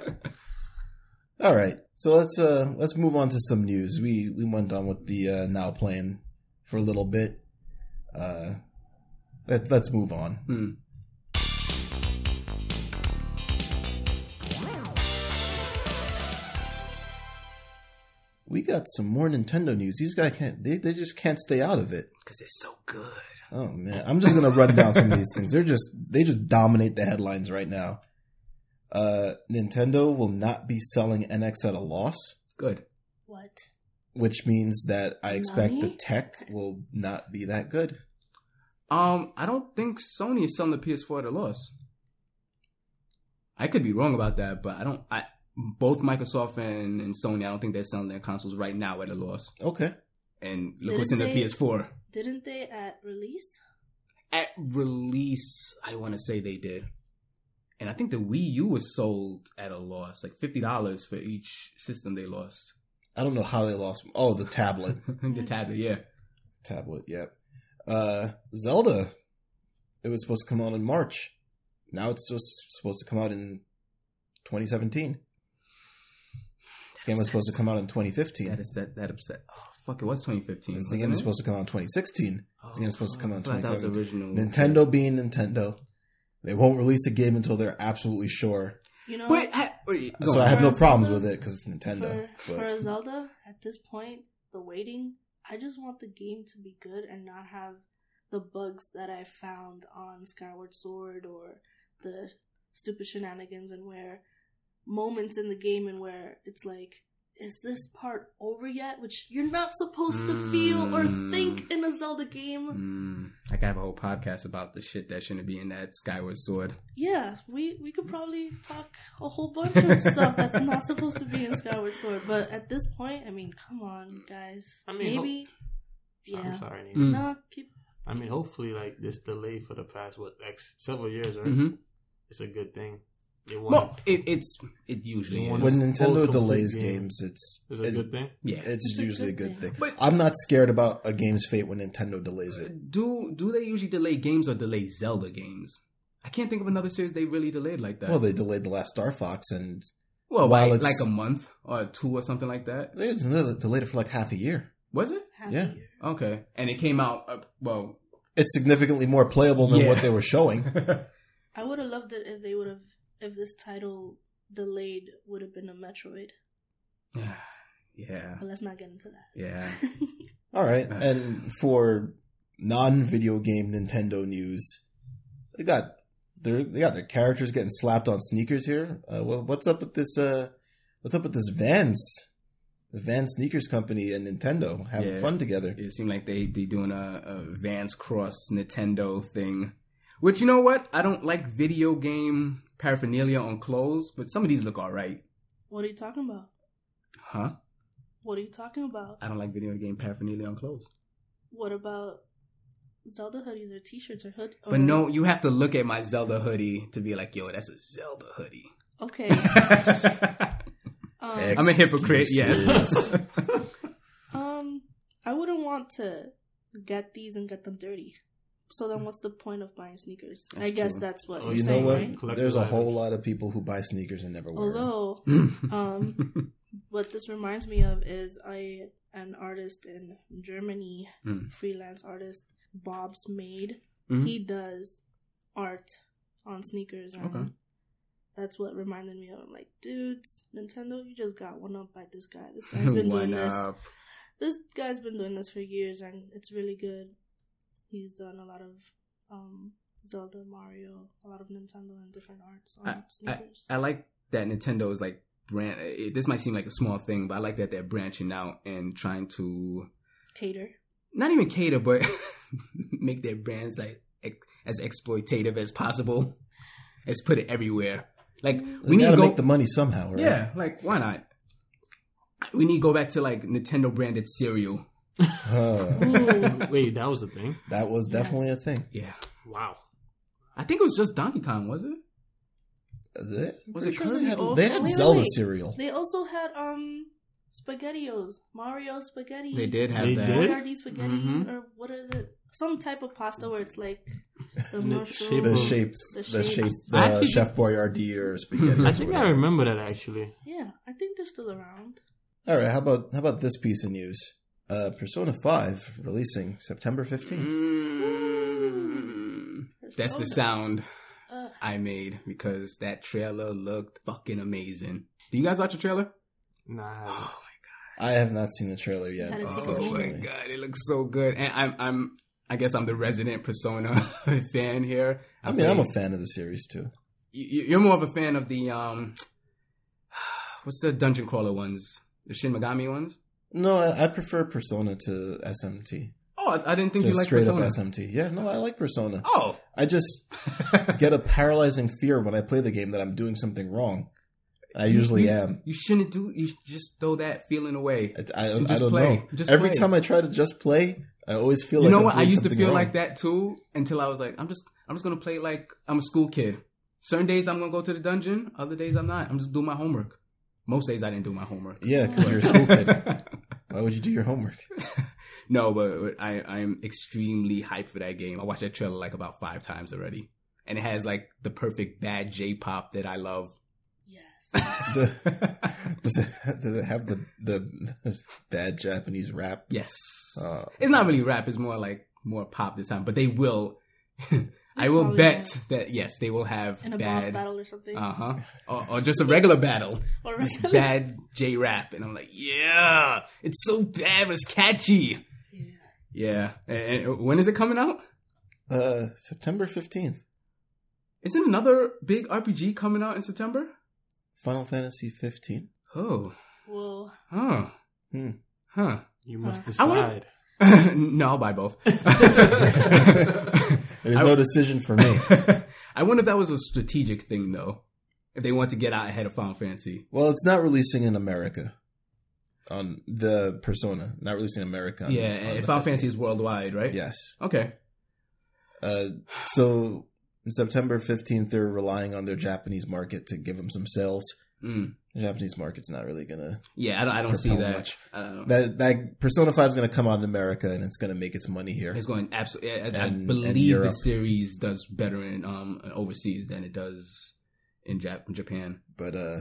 All right. So let's uh let's move on to some news. We we went on with the uh now playing for a little bit. Uh let, let's move on. Hmm. We got some more Nintendo news. These guys can't they, they just can't stay out of it. Because it's so good. Oh man. I'm just gonna run down some of these things. They're just they just dominate the headlines right now. Uh Nintendo will not be selling NX at a loss, Good. What? which means that I expect the tech will not be that good. Um, I don't think Sony is selling the PS4 at a loss. I could be wrong about that, but I don't. I both Microsoft and, and Sony, I don't think they're selling their consoles right now at a loss. Okay. And look Didn't what's in the PS4 Didn't they at release? at release. I want to say they did, and I think the Wii U was sold at a loss, like fifty dollars for each system they lost. I don't know how they lost. Oh, the tablet. [LAUGHS] the tablet, yeah. tablet. Yep. Uh, Zelda. It was supposed to come out in March. Now it's just supposed to come out in 2017. This game was supposed to come out in 2015. That upset. That upset. Oh fuck! It was 2015. The wasn't game was supposed to come out in 2016. Oh, game game's supposed to come out in I thought that was 2017. original. Nintendo being Nintendo, they won't release a game until they're absolutely sure. You know, Wait, ha- wait, So on. I have no problems Zelda- with it because it's Nintendo. for, for But a Zelda, at this point, the waiting, I just want the game to be good and not have the bugs that I found on Skyward Sword or the stupid shenanigans and where moments in the game and where it's like, is this part over yet? Which you're not supposed to feel or Mm. think in a Zelda game. Mm, I could have a whole podcast about the shit that shouldn't be in that Skyward Sword. Yeah, we we could probably talk a whole bunch of [LAUGHS] stuff that's not supposed to be in Skyward Sword, but at this point, I mean, come on, guys. I mean, maybe. I'm Yeah. sorry. Nate. Mm. No, keep. I mean, hopefully, like this delay for the past what X several years, right? Mm-hmm. It's a good thing. They Well, it, it's it usually You is. when Nintendo delays game. games, it's it's a good thing. yeah. it's It's usually a good good thing. thing. But- I'm not scared about a game's fate when Nintendo delays it. Do do they usually delay games or delay Zelda games? I can't think of another series they really delayed like that. Well, they delayed the last Star Fox, and well, while like, like a month or two or something like that. they delayed it for like half a year. Was it Half Yeah. a year. okay? And it came out. Uh, well, It's significantly more playable than Yeah. what they were showing. [LAUGHS] I would have loved it if they would have, if this title delayed would have been a Metroid. [SIGHS] yeah, But let's not get into that. yeah. [LAUGHS] All right, and for non-video game Nintendo news, they got their they got their characters getting slapped on sneakers here. Uh, wha- what's up with this? Uh, what's up with this Vans the Van Sneakers Company and Nintendo having Yeah. fun together. It seemed like they they doing a, a Vans Cross Nintendo thing. Which you know what? I don't like video game paraphernalia on clothes, but some of these look alright. What are you talking about? Huh? What are you talking about? I don't like video game paraphernalia on clothes. What about Zelda hoodies or T-shirts or hood? But no, you have to look at my Zelda hoodie to be like, yo, that's a Zelda hoodie. Okay. [LAUGHS] Um, I'm a hypocrite, yes. [LAUGHS] Um, I wouldn't want to get these and get them dirty. So then, what's the point of buying sneakers? That's I guess true. that's what Oh, you're you know saying, what? right? There's a whole lot of people who buy sneakers and never wear them. Although, [LAUGHS] um, what this reminds me of is I an artist in Germany, Mm. freelance artist Bob's Made. Mhm. He does art on sneakers, and Okay. that's what reminded me of. I'm like, dudes, Nintendo, you just got one up by this guy. This guy's been [LAUGHS] doing One this. This guy's been doing this for years, and it's really good. He's done a lot of um, Zelda, Mario, a lot of Nintendo and different arts on I, sneakers. I like that Nintendo is like brand. It, this might seem like a small thing, but I like that they're branching out and trying to Cater. not even cater, but [LAUGHS] make their brands like ex- as exploitative as possible. [LAUGHS] Let's put it everywhere. Like mm. We we need to gotta go. make the money somehow, right? yeah, like why not? We need to go back to like Nintendo branded cereal. Huh. Ooh. [LAUGHS] Wait, that was a thing. that was definitely Yes. a thing. Yeah, Wow. I think it was just Donkey Kong, was it? They, Was it sure they had, also? they had Wait, wait, Zelda wait. cereal. They also had um spaghettios, Mario spaghetti. They did have They that. did? Boyardee spaghetti, Mhm. or what is it? Some type of pasta where it's like [LAUGHS] the The mushroom. shape The of- shape, The the shapes. shape, I the actually- Chef Boyardee or spaghetti. I think I remember that actually. Yeah, I think they're still around. All right, how about how about this piece of news? Uh, Persona Five releasing September fifteenth. Mm. That's the sound Uh, I made because that trailer looked fucking amazing. Do you guys watch the trailer? Nah. I haven't. Oh my god. I have not seen the trailer yet. Gotta take a Oh my god, it looks so good, and I'm I'm I guess I'm the resident Persona [LAUGHS] fan here. I mean, I'm a fan of the series too. you- You're more of a fan of the um, [SIGHS] what's the dungeon crawler ones, the Shin Megami ones? No, I, I prefer Persona to SMT. Oh, I, I didn't think Just you liked straight Persona. up SMT. Yeah, no, I like Persona. Oh, I just [LAUGHS] get a paralyzing fear when I play the game that I'm doing something wrong. I usually you, am. You shouldn't do. You just throw that feeling away. I, I, I don't play. know. Just Every play. time I try to just play, I always feel like you like know I'm what? I used to feel wrong. like that too until I was like, I'm just, I'm just gonna play like I'm a school kid. Certain days I'm gonna go to the dungeon. Other days I'm not. I'm just doing my homework. Most days I didn't do my homework. Yeah, because you're a school kid. [LAUGHS] Why would you do your homework? [LAUGHS] no, but I, I'm extremely hyped for that game. I watched that trailer like about five times already, and it has like the perfect bad J-pop that I love. yes. [LAUGHS] Does it, does it have the, the bad Japanese rap? yes, Uh, it's not really rap. It's more like more pop this time, but they will. I will Probably bet that yes, they will have In a boss bad. battle or something. Uh huh. Or, or just a regular battle. [LAUGHS] or Just regular- bad J rap, and I'm like, yeah, it's so bad, but it's catchy. Yeah. Yeah. And, and when is it coming out? uh, September 15th. Isn't another big RPG coming out in September? Final Fantasy 15. Oh, Well, huh, Hmm. huh. You must Uh, I wanna- decide. [LAUGHS] no, I'll buy both. [LAUGHS] There's I- no decision for me. [LAUGHS] I wonder if that was a strategic thing, though. If they want to get out ahead of Final Fantasy. Well, it's not releasing in America on the Persona. Not releasing in America. on- yeah, on and Final 15th. Fantasy is worldwide, right? Yes. Okay. Uh, so on September 15th, they're relying on their Japanese market to give them some sales. Mm. The Japanese market's not really gonna. Yeah, I don't, I don't see that. much. I don't know. That that Persona 5 is gonna come out in America and it's gonna make its money here. It's going absolutely. I, I And- and believe the series does better in um overseas than it does in Jap- Japan. But uh,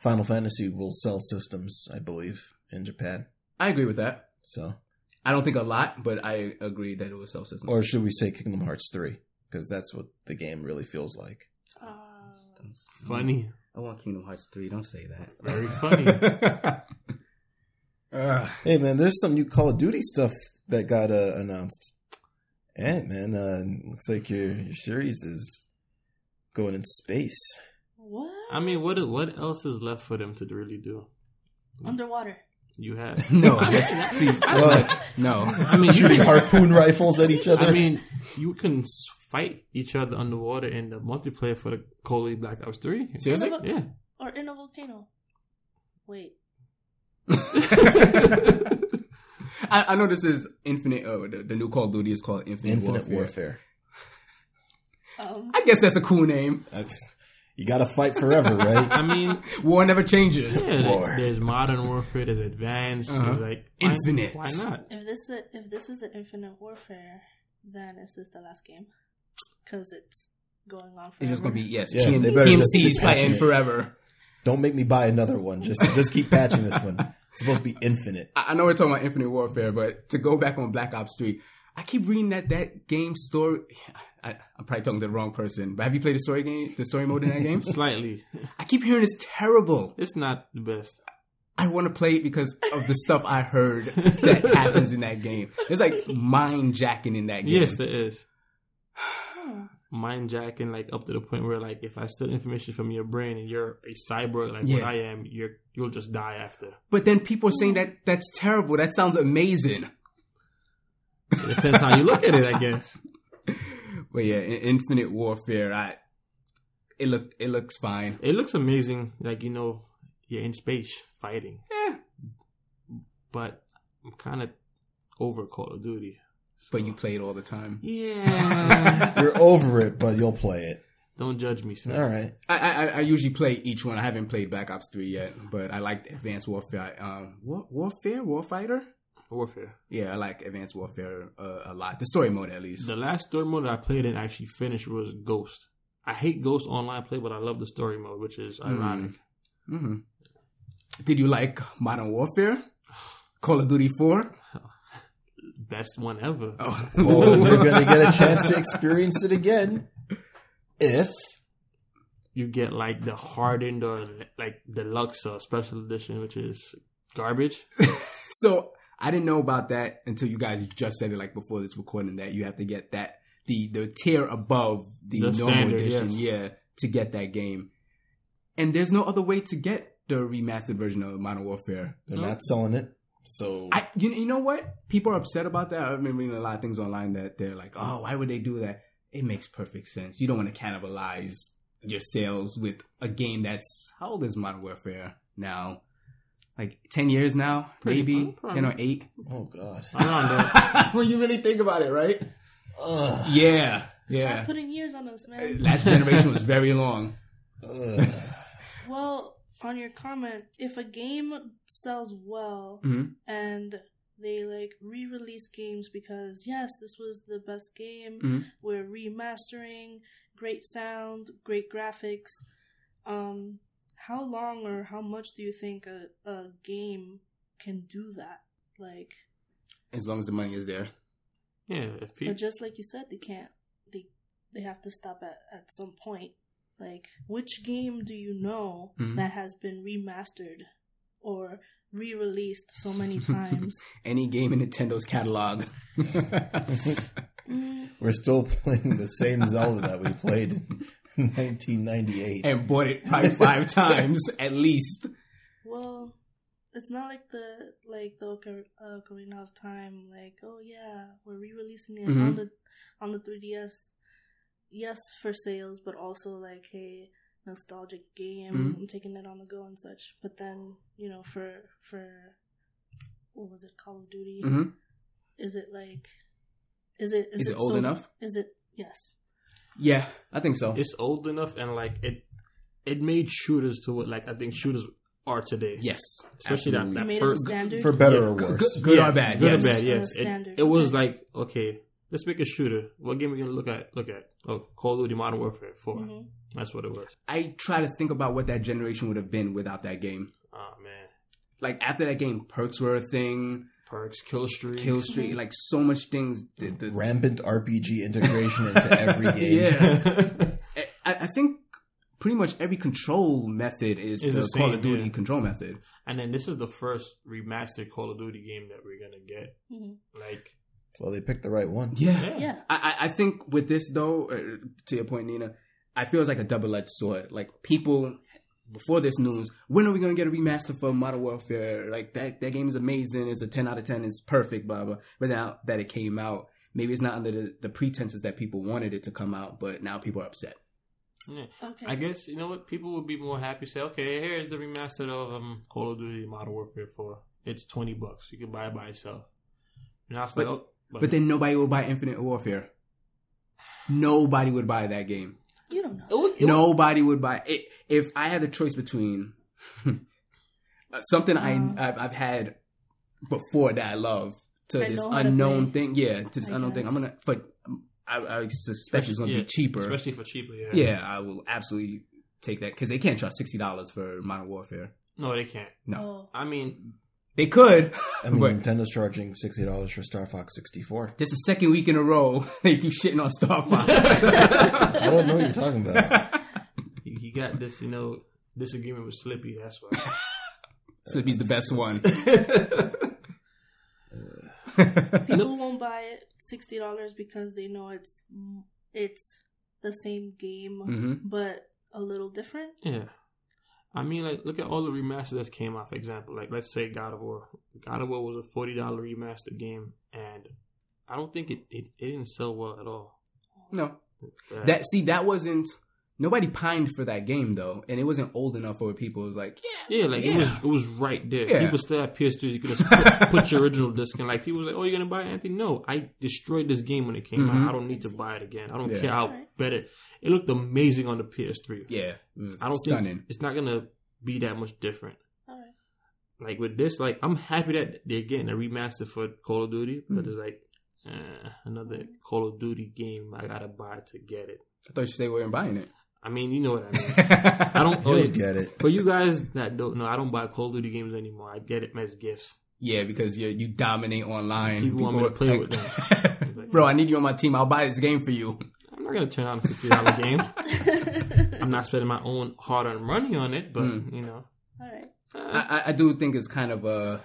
Final Fantasy will sell systems, I believe, in Japan. I agree with that. So, I don't think a lot, but I agree that it will sell systems. or should we say Kingdom Hearts 3? Because that's what the game really feels like. uh, Funny. I want Kingdom Hearts three. Don't say that. [LAUGHS] Very funny. [LAUGHS] Ugh. Hey man, there's some new Call of Duty stuff that got uh, announced. And man, uh, looks like your your series is going into space. what? I mean, what what else is left for them to really do? underwater. You have. [LAUGHS] No, I mean, please, Well, no. I mean, shooting harpoon rifles at each other. I mean, you can s- fight each other underwater in the multiplayer for the Call of Duty Black Ops Three. Seriously? Yeah. Or in a volcano. Wait. [LAUGHS] I, I know this is Infinite. Uh, the, the new Call of Duty is called Infinite, Infinite Warfare. warfare. Um, I guess that's a cool name. That's, you got to fight forever, right? [LAUGHS] I mean, War never changes. yeah, War. there's modern warfare, there's advanced, Uh-huh. there's like why- Infinite. Why not? if this is if this is the Infinite Warfare, then is this the last game? Because it's going on forever. It's just gonna be yes. Yeah, TM, they better just TMC's fighting forever. Don't make me buy another one. Just just keep patching this one. It's supposed to be infinite. I I know we're talking about Infinite Warfare, but to go back on Black Ops Three, I keep reading that that game story. [LAUGHS] I, I'm probably talking to the wrong person, but have you played the story game, the story mode in that game? [LAUGHS] Slightly. I keep hearing it's terrible. It's not the best. I want to play it because of the stuff I heard that happens in that game. There's like mind jacking in that [LAUGHS] game. Yes, there is. Mind jacking, like up to the point where, like, if I steal information from your brain and you're a cyborg like Yeah. what I am, you're you'll just die after. But then people are saying that that's terrible. That sounds amazing. It depends how you look at it, I guess. [LAUGHS] But yeah, in- Infinite Warfare, I it look it looks fine. It looks amazing, like you know, you're in space fighting. Yeah. But I'm kind of over Call of Duty. But you play it all the time. Yeah. [LAUGHS] You're over it, but you'll play it. Don't judge me, sir. All right. I, I I usually play each one. I haven't played Black Ops Three yet, but I like Advanced Warfare. Um, War, Warfare, Warfighter. Warfare. Yeah, I like Advanced Warfare uh, a lot. The story mode, at least. The last story mode that I played and actually finished was Ghost. I hate Ghost online play, but I love the story mode, which is ironic. hmm Did you like Modern Warfare? Call of Duty Four? [LAUGHS] Best one ever. Oh, [LAUGHS] Well, you're gonna get a chance to experience it again if You get like the hardened or like deluxe or special edition, which is garbage. [LAUGHS] so I didn't know about that until you guys just said it like before this recording that you have to get that the the tier above the, The normal standard, edition, yes. yeah, to get that game. And there's no other way to get the remastered version of Modern Warfare. they're not selling it, so I you, you know what? People are upset about that. I've been reading a lot of things online that they're like, "Oh, why would they do that?" It makes perfect sense. You don't want to cannibalize your sales with a game that's how old is Modern Warfare now? Like ten years now, Pretty- maybe probably. ten or eight. oh god. Around [LAUGHS] there. when you really think about it, right? Ugh. Yeah, Stop yeah. putting years on us, man. Last generation was very long. Ugh. Well, on your comment, if a game sells well Mhm. and they like re-release games because yes, this was the best game. Mhm. We're remastering, great sound, great graphics. Um, how long or how much do you think a, a game can do that? Like, As long as the money is there. Yeah, if people, but just like you said, they can't. They they have to stop at at some point. Like, which game do you know Mhm. that has been remastered or re-released so many [LAUGHS] times? Any game in Nintendo's catalog. [LAUGHS] Mm, We're still playing the same Zelda that we played in 1998. and bought it probably five [LAUGHS] times at least. well, it's not like the like the Ocar- uh, Ocarina of Time. Like, oh yeah, we're re-releasing it Mhm. on the on the 3DS. Yes, for sales, but also like, hey, nostalgic game. Mhm. I'm taking it on the go and such. But then, you know, for for what was it, Call of Duty? Mm-hmm. Is it like, is it Is it old enough? Is it yes? Yeah, I think so. it's old enough and like it, it made shooters to what like I think shooters are today. yes, especially that, absolutely. that You made first it. For better Yeah, or worse. good, good Yeah, or bad? good yes. or bad. Yes, it, it was like okay, let's make a shooter. What game are we gonna look at? Look at oh, Call of Duty Modern Warfare 4 Mhm. That's what it was. I try to think about what that generation would have been without that game. Oh man, Like after that game, perks were a thing. perks, kill streak, Kill Street, like so much things. The, the, Rampant RPG integration into every [LAUGHS] game. Yeah. [LAUGHS] I, I think pretty much every control method is, Is the, the Call of Duty yeah. control method. and then this is the first remastered Call of Duty game that we're gonna get. Mhm. Like Well, they picked the right one. Yeah. Yeah. I, I- I think with this though, uh, to your point, Nina, I feel it's like a double edged sword. Like people before this news, when are we gonna get a remaster for Modern Warfare? Like that that game is amazing. It's a ten out of ten. It's perfect. Blah blah. But now that it came out, maybe it's not under the, the pretenses that people wanted it to come out. But now people are upset. Yeah. Okay. I guess you know what people would be more happy to say, okay, here's the remastered of um, Call of Duty Modern Warfare 4. It's twenty bucks. You can buy it by itself. Now it's But- like, oh, But then nobody will buy Infinite Warfare. Nobody would buy that game. you don't know. it would, it Nobody would buy it. If I had the choice between [LAUGHS] something I Um. I've, I've had before that I love to I this know how to unknown thing, yeah, to this I unknown thing, I'm gonna. But I, I suspect it's gonna yeah, be cheaper. especially for cheaper. Yeah. yeah, I will absolutely take that because they can't charge sixty dollars for Modern Warfare. No, they can't. No, Oh. I mean, they could. I [LAUGHS] mean, but Nintendo's charging sixty dollars for Star Fox sixty four. this is the second week in a row [LAUGHS] they keep shitting on Star Fox. [LAUGHS] I don't know what you're talking about. he, he got this, you know, disagreement with Slippy. That's why. Slippy's the best one. People won't buy it sixty dollars because they know it's it's the same game hmm but a little different. yeah. I mean, like, look at all the remasters that came out. For example, like, let's say God of War. God of War was a forty dollar remastered game, and I don't think it, it it didn't sell well at all. No, Uh, That see, that wasn't nobody pined for that game though, and it wasn't old enough for people. It was like, yeah, Yeah, like it was it was right there. Yeah. People still have PS3s. You could just put, [LAUGHS] put your original disc in. Like people was like, "Oh, you're gonna buy it, Anthony?" No, I destroyed this game when it came Mhm. out. I don't need to buy it again. I don't Yeah. care how Alright. better. It looked amazing on the PS3. yeah, I don't stunning. think it's not gonna be that much different. All right. Like with this, like I'm happy that they're getting a remaster for Call of Duty, but Mhm. it's like uh, another Call of Duty game I gotta buy to get it. I thought you said we weren't buying it. I mean, you know what I mean. [LAUGHS] I don't. You oh, don't get it. For you guys that don't know, I don't buy Call of Duty games anymore. I get it as gifts. Yeah, because you you dominate online. People want me to play with them. [LAUGHS] Bro, I need you on my team. I'll buy this game for you. I'm not gonna turn on a sixty dollar game. [LAUGHS] I'm not spending my own hard earned money on it, but Mm. you know, All right. uh, I, I- I do think it's kind of a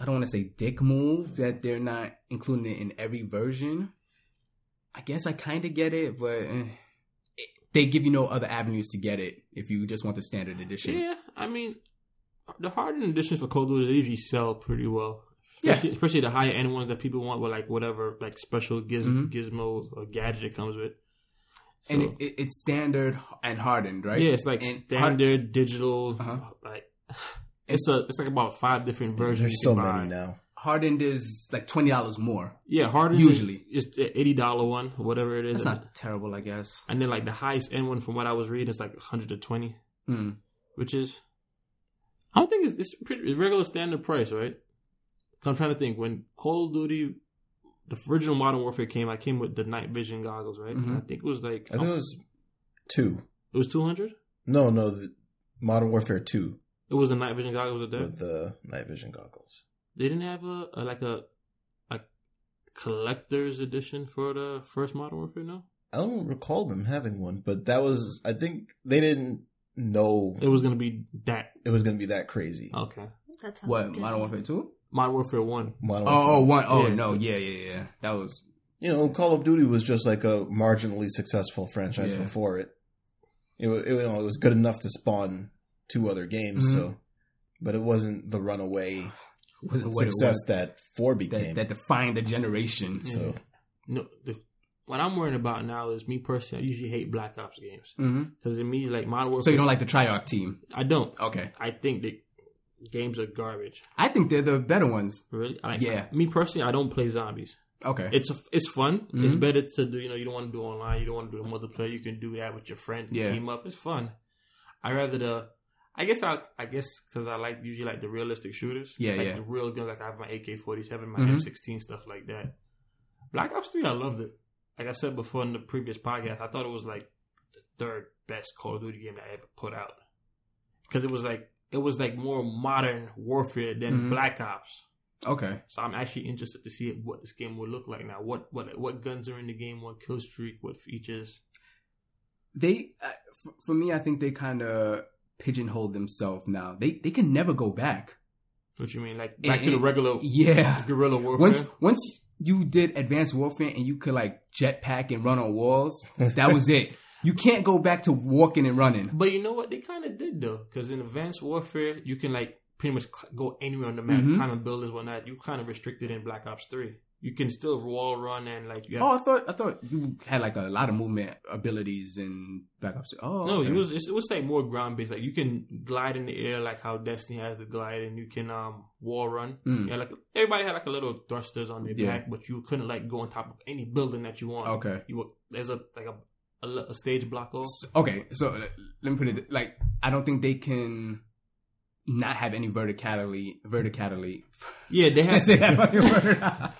I don't want to say dick move that they're not including it in every version. I guess I kind of get it, but eh, it- they give you no other avenues to get it if you just want the standard edition. yeah. I mean, the hardened editions for Call of Duty they usually sell pretty well. Yeah. Especially, especially the higher end ones that people want with like whatever like special giz- Mhm. gizmo or gadget it comes with. And it, it, it's standard and hardened, right? yeah, it's like And standard digital. Uh-huh. Like [SIGHS] it's a it's like about five different versions. There's so many now. Hardened is like twenty dollars more. Yeah, hardened Usually. is eighty dollar one, whatever it is. That's not terrible, I guess. And then like the highest end one from what I was reading is like 120, Hmm. which is I don't think it's, it's pretty regular standard price, right? I'm trying to think when Call of Duty, the original Modern Warfare came, I came with the night vision goggles, right? Mhm. I think it was like I think it was two. it was 200. No, no, the Modern Warfare two It was the night vision goggles with there. with the night vision goggles. They didn't have a, a like a a collector's edition for the first Modern Warfare. No, I don't recall them having one, but that was I think they didn't know it was gonna be that. it was going to be that crazy. Okay, That sounds What good. Modern Warfare Two? Modern Warfare One. Modern Oh, oh, Warfare. one. Oh, Yeah. no, yeah, yeah, yeah. That was You know, Call of Duty was just like a marginally successful franchise Yeah. before it. It, wa- it, you know, it was good enough to spawn two other games, Mhm. so but it wasn't the runaway what it success was. that four became. that defined a generation. so No, the, what I'm worrying about now is me personally. I usually hate Black Ops games because in me, like Modern Warfare, So you don't like the Treyarch team? I don't. Okay, I think the games are garbage. I think they're the better ones. Really? I, Yeah. Me personally, I don't play zombies. Okay, It's a, it's fun. It's Mhm. better to do. You know, you don't want to do online. You don't want to do the multiplayer. You can do that with your friends. Yeah. Team up. It's fun. I rather the. I guess I. I guess because I like usually like the realistic shooters. Yeah, like yeah. The real guns. Like I have my AK forty seven, my Mhm. M sixteen, stuff like that. Black Ops three, I loved it. Like I said before in the previous podcast, I thought it was like the third best Call of Duty game that I ever put out because it was like it was like more modern warfare than Mhm. Black Ops. okay. So I'm actually interested to see what this game will look like now. What what what guns are in the game? What kill streak? What features? They, uh, f- for me, I think they kind of pigeonholed themselves now. They they can never go back. What you mean? Like back Eh, to the regular Yeah. guerrilla warfare? Once once you did advanced warfare and you could like jetpack and run on walls, that was it. You can't go back to walking and running. But you know what? They kind of did though, because in Advanced Warfare, you can like pretty much go anywhere on the map, Mhm. climb buildings, whatnot. You kind of restricted in Black Ops Three. You can still wall run and like you have. Oh, I thought I thought you had like a lot of movement abilities in Black Ops. Oh, no, okay. it was it was like more ground based. Like you can glide in the air, like how Destiny has the glide, and you can um wall run. Mm. Yeah, like everybody had like a little thrusters on their Yeah. back, but you couldn't like go on top of any building that you want. Okay. you were, there's a like a, a, a stage block off. Okay, so uh, let me put it like I don't think they can not have any verticality. Verticality. Yeah, they [LAUGHS] have. Say that [LAUGHS] fucking word.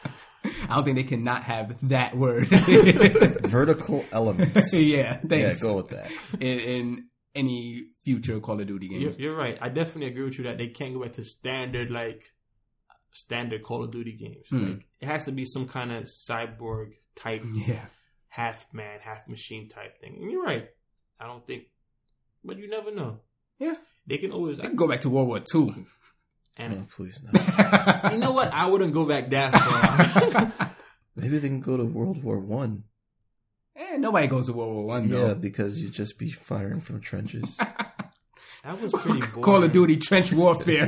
[LAUGHS] I don't think they can not have that word. [LAUGHS] Vertical elements. [LAUGHS] yeah, yeah, thanks. go with that. in, in any future Call of Duty You're, games. you're right. I definitely agree with you that they can't go back to standard like standard Call of Duty games. Hmm. Like it has to be some kind of cyborg type, Yeah. half man, half machine type thing. And you're right. I don't think, but you never know. Yeah. They can always. I can go back to World War Two. Oh, please no. [LAUGHS] you know what? I wouldn't go back that far. [LAUGHS] Maybe they can go to World War One. Eh, nobody goes to World War One Yeah, because you'd just be firing from trenches. [LAUGHS] that was pretty boring. Call of Duty trench warfare.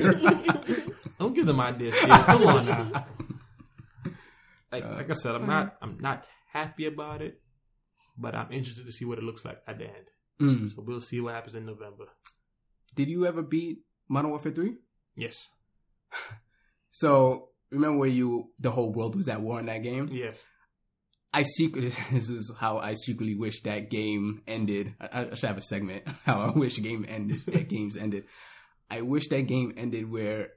Don't give them ideas. Steve. Come on now. Like, Uh, like I said, I'm not. I'm not happy about it, but I'm interested to see what it looks like at the end. Mm. So we'll see what happens in November. Did you ever beat Modern Warfare Three? Yes. So remember where you the whole world was at war in that game? Yes. I secretly [LAUGHS] this is how I secretly wish that game ended. I, I should have a segment [LAUGHS] how I wish game ended. that [LAUGHS] games ended. I wish that game ended where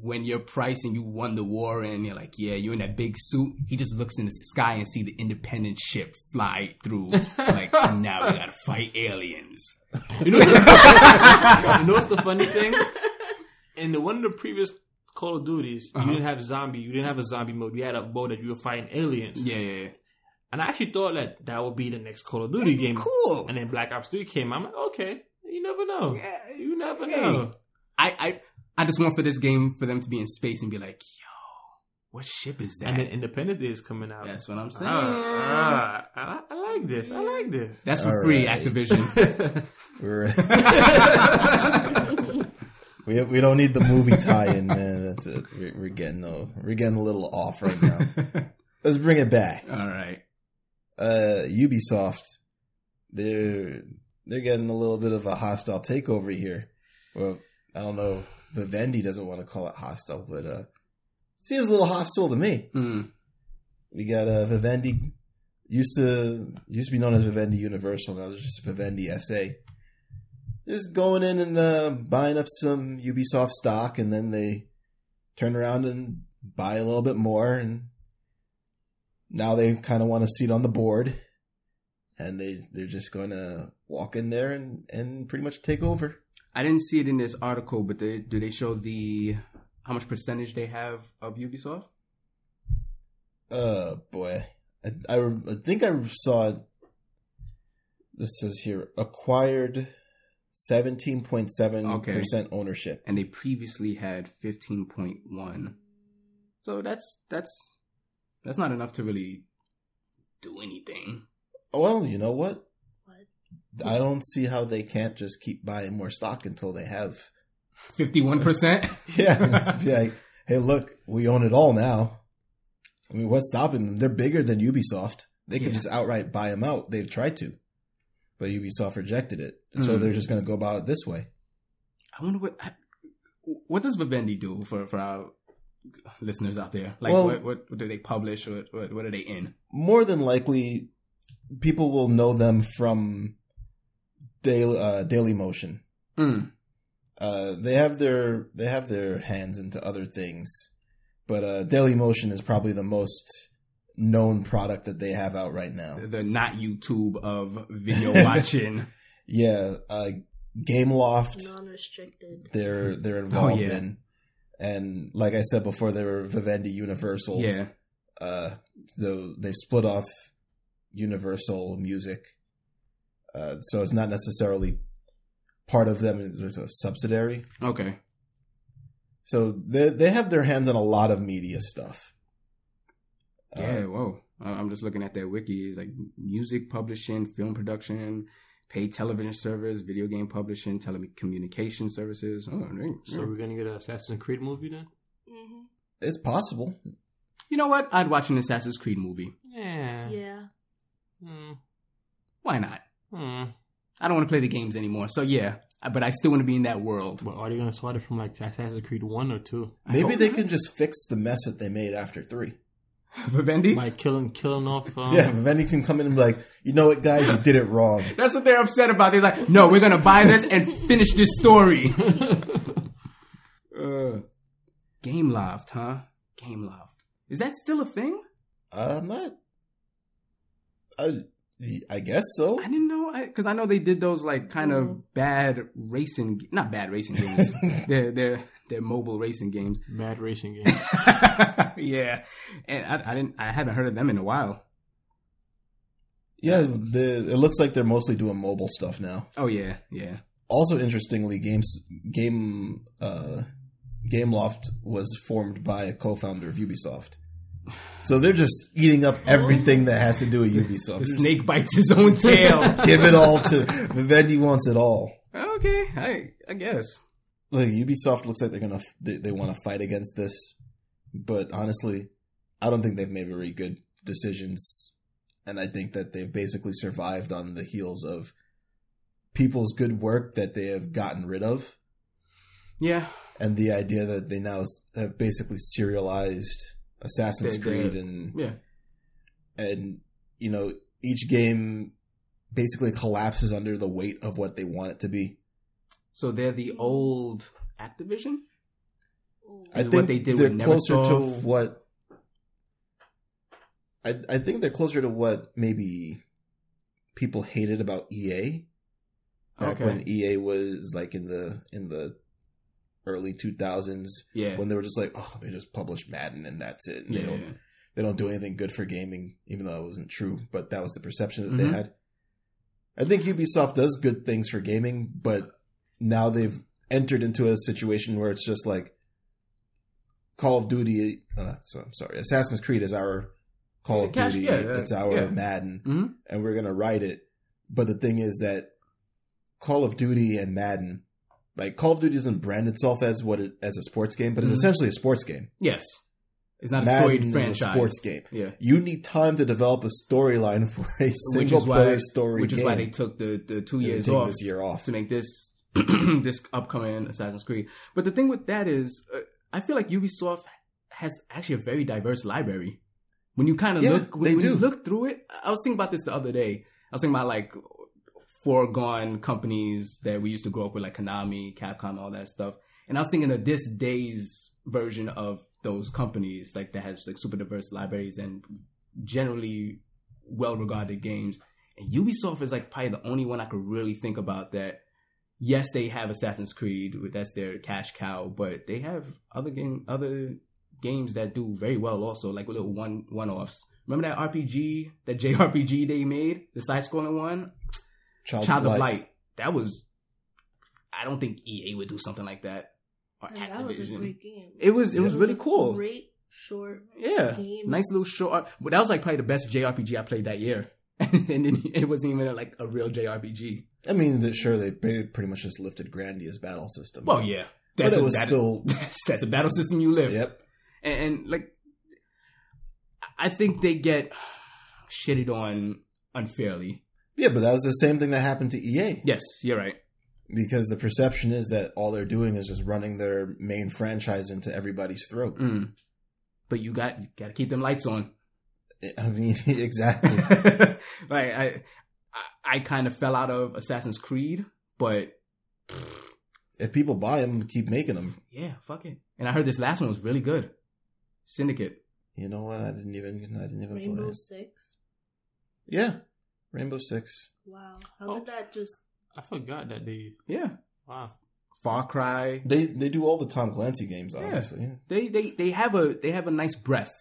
when you're pricing you won the war and you're like, yeah, you're in that big suit. He just looks in the sky and see the independent ship fly through. like now we gotta fight aliens. You know, you know what's the funny thing? In the one of the previous Call of Duties, Uh-huh. you didn't have zombie. You didn't have a zombie mode. You had a mode that you were fighting aliens. Yeah, yeah, yeah. And I actually thought that that would be the next Call of Duty game. Cool. And then Black Ops Three came. I'm like, okay, you never know. Yeah, You never Hey. know. I, I I just want for this game for them to be in space and be like, yo, what ship is that? And then Independence Day is coming out. That's what I'm saying. Ah, ah, I, I like this. I like this. That's for All free, right. Activision. [LAUGHS] [LAUGHS] [LAUGHS] We we don't need the movie [LAUGHS] tie-in, man. That's it. We're, we're getting a, we're getting a little off right now. [LAUGHS] Let's bring it back. All right. Uh, Ubisoft, they're they're getting a little bit of a hostile takeover here. Well, I don't know. Vivendi doesn't want to call it hostile, but uh, seems a little hostile to me. Mm. We got uh, Vivendi used to used to be known as Vivendi Universal. Now there's just Vivendi SA. Just going in and uh, buying up some Ubisoft stock, and then they turn around and buy a little bit more, and now they kind of want a seat on the board, and they they're just going to walk in there and and pretty much take over. I didn't see it in this article, but they, do they show the how much percentage they have of Ubisoft? Uh, boy, I, I, I think I saw it. This says here acquired seventeen point seven percent ownership. And they previously had fifteen point one. So that's that's that's not enough to really do anything. Well, you know what? What? I don't see how they can't just keep buying more stock until they have. Fifty one percent. [LAUGHS] Yeah, be like, hey, look, we own it all now. I mean, what's stopping them? They're bigger than Ubisoft. They could Yeah. just outright buy them out. They've tried to, but Ubisoft rejected it. So Mhm. they're just going to go about it this way. I wonder what what does Vivendi do for for our listeners out there? Like Well- what, what what do they publish? What what, what are they in? more than likely people will know them from daily uh, Dailymotion Mm. uh, they have their they have their hands into other things but uh, daily motion is probably the most known product that they have out right now The not YouTube of video watching. [LAUGHS] yeah uh, gameloft Non-restricted. they're they're involved yeah. in and like i said before they were vivendi universal yeah. uh though they've split off universal music uh so it's not necessarily part of them it's a subsidiary Okay. so they they have their hands on a lot of media stuff Uh, Yeah. Whoa. Uh, I'm just looking at their wiki. It's like music publishing, film production, paid television service, video game publishing, telecommunication services. Oh, they- So we're gonna get an Assassin's Creed movie then? hmm It's possible. you know what? I'd watch an Assassin's Creed movie. Yeah. Yeah. Hmm. Why not? Hmm. I don't want to play the games anymore. So yeah, but I still want to be in that world. But are they gonna start it from like Assassin's Creed one or two? Maybe they not. can just fix the mess that they made after three. [LAUGHS] Vivendi. Like killing killing off. Um, yeah, but then he can come in and be like, you know what, guys, you did it wrong. [LAUGHS] That's what they're upset about. They're like, no, we're gonna buy this and finish this story. [LAUGHS] uh, Gameloft, huh? Gameloft. Is that still a thing? I'm not. I, I guess so. I didn't know because I, know they did those like kind Mhm. of bad racing, not bad racing games. [LAUGHS] they're they're they're mobile racing games. Mad racing [LAUGHS] games. yeah, and I, I didn't I haven't heard of them in a while. Yeah, the, it looks like they're mostly doing mobile stuff now. Oh yeah, yeah. Also, interestingly, games game uh, Gameloft was formed by a co-founder of Ubisoft. So they're just eating up everything that has to do with Ubisoft. The snake bites his own tail. [LAUGHS] Give it all to Vivendi wants it all. okay, I I guess. Like Ubisoft looks like they're gonna they, they want to fight against this, but honestly, I don't think they've made very good decisions, and I think that they've basically survived on the heels of people's good work that they have gotten rid of, Yeah, and the idea that they now have basically serialized Assassin's They- they- Creed and yeah. and you know each game basically collapses under the weight of what they want it to be. So they're the old Activision. I think what they did they're closer to what. I I think they're closer to what maybe people hated about EA back Okay. when EA was like in the in the early two thousands Yeah. when they were just like oh they just published Madden and that's it and yeah. they don't they don't do anything good for gaming even though it wasn't true but that was the perception that Mhm. they had. I think Ubisoft does good things for gaming but now they've entered into a situation where it's just like Call of Duty. Uh, so, I'm sorry, Assassin's Creed is our Call of Cash- Duty. yeah, it's our yeah. Madden, hmm and we're gonna write it. But the thing is that Call of Duty and Madden, like Call of Duty, doesn't brand itself as what it as a sports game, but it's Mhm. essentially a sports game. Yes. It's not a Madden storied is franchise. a sports game. Yeah. You need time to develop a storyline for a single is why, player story which is game. why they took the, the two years off this year off. to make this [CLEARS THROAT] this upcoming Assassin's Creed. But the thing with that is, uh, I feel like Ubisoft has actually a very diverse library. When you kind of Yeah, look, when, they when you look through it, I was thinking about this the other day. I was thinking about like foregone companies that we used to grow up with, like Konami, Capcom, all that stuff. And I was thinking of this day's version of those companies, like that has like super diverse libraries and generally well regarded games. And Ubisoft is like probably the only one I could really think about that. Yes, they have Assassin's Creed, that's their cash cow, but they have other game, other games that do very well also, like little one one offs. Remember that RPG, that [LAUGHS] JRPG they made, the side scrolling one, Child, Child of of Light. Light. That was, I don't think EA would do something like that. Or And that was a great game. It was it was really cool. Great short. Yeah, game. nice little short. But that was like probably the best JRPG I played that year, [LAUGHS] and then it wasn't even like a real JRPG. I mean, that sure they pretty pretty much just lifted Grandia's battle system. Well, yeah, but that's it a, was that- still [LAUGHS] that's, that's a battle system you live. yep. and, and like I think they get shitted on unfairly. Yeah, but that was the same thing that happened to EA Yes, you're right. because the perception is that all they're doing is just running their main franchise into everybody's throat. Mm. But you got you got to keep them lights on. [LAUGHS] I mean, exactly. [LAUGHS] like I, I, I kind of fell out of Assassin's Creed, but if people buy them, keep making them. yeah, fuck it. And I heard this last one was really good. Syndicate. You know what? I didn't even. I didn't even play Rainbow it. Six. Yeah, Rainbow Six. Wow. How Oh. did that just? I forgot that they. Yeah. Wow. Far Cry. They they do all the Tom Clancy games, Yeah. obviously. They they they have a they have a nice breath.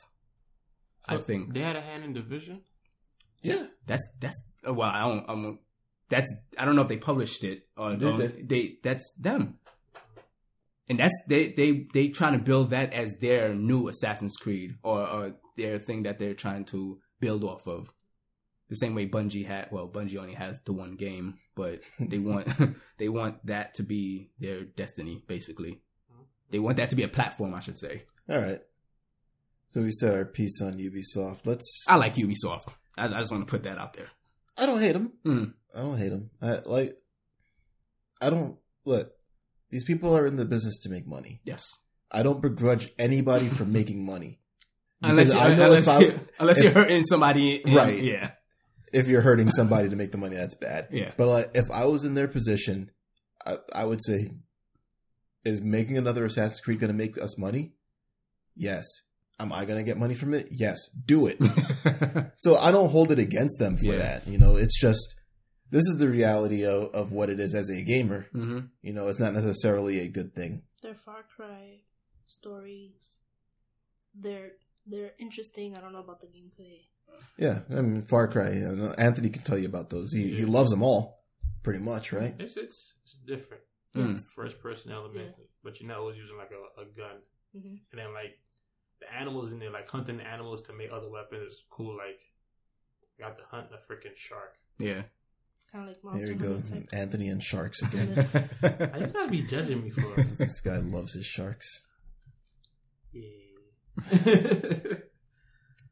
I think they had a hand in Division. Yeah, that's that's uh, well I don't I'm that's I don't know if they published it or Did um, they? they that's them. And that's they they they trying to build that as their new Assassin's Creed or, or their thing that they're trying to build off of. The same way Bungie had, well, Bungie only has the one game, but they [LAUGHS] want [LAUGHS] they want that to be their destiny, basically. They want that to be a platform, I should say. All right. So we said our piece on Ubisoft. Let's. I like Ubisoft. I, I just want to put that out there. I don't hate them. Mm. I don't hate them. I like. I don't look. These people are in the business to make money. Yes. I don't begrudge anybody for making money. [LAUGHS] Unless, you, I know unless, if I- you, unless if- you're hurting somebody. in- Right. Yeah. If you're hurting somebody to make the money, that's bad. Yeah. But like, if I was in their position, I, I would say, is making another Assassin's Creed going to make us money? Yes. Am I going to get money from it? Yes. Do it. [LAUGHS] so I don't hold it against them for Yeah. that. You know, it's just this is the reality of, of what it is as a gamer. hmm You know, it's not necessarily a good thing. Their Far Cry stories, they're they're interesting. I don't know about the gameplay. Yeah, I mean, Far Cry. You know, Anthony can tell you about those. He he loves them all, pretty much, right? It's it's it's different. Mm. First person element, but you're not always using like a, a gun. hmm And then like the animals in there, like hunting animals to make other weapons is cool. Like you got to hunt a freaking shark. Yeah. Kind of like Here Monster we go, type. Anthony and sharks [LAUGHS] again. How you gotta be judging me for? [LAUGHS] this guy loves his sharks. yeah.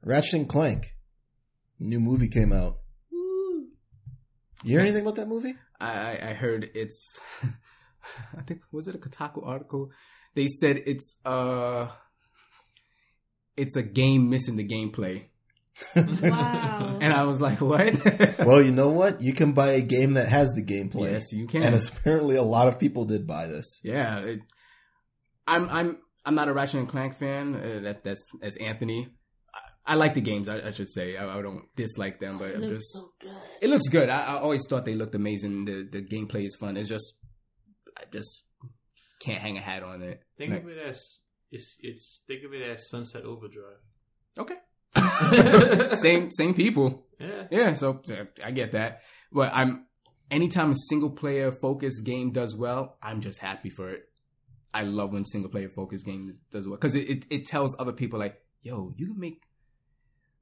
Ratchet and Clank, new movie came out. Woo. You hear anything about that movie? I, I I heard it's [LAUGHS] I think was it a Kotaku article? They said it's uh it's a game missing the gameplay. [LAUGHS] Wow. And I was like, what? [LAUGHS] well, you know what? You can buy a game that has the gameplay. yes, you can. And apparently a lot of people did buy this. yeah, it, I'm I'm I'm not a Ratchet and Clank fan. Uh, that that's as Anthony. I, I like the games. I, I should say. I, I don't dislike them, but it I'm looks just so good. it looks good. I, I always thought they looked amazing. The the gameplay is fun. It's just I just can't hang a hat on it. think Like- of it as it's it's think of it as Sunset Overdrive. Okay. [LAUGHS] same same people. Yeah. Yeah, so I get that. But I'm anytime a single player focused game does well, I'm just happy for it. I love when single player focused games does well because it, it, it tells other people like, yo, you can make.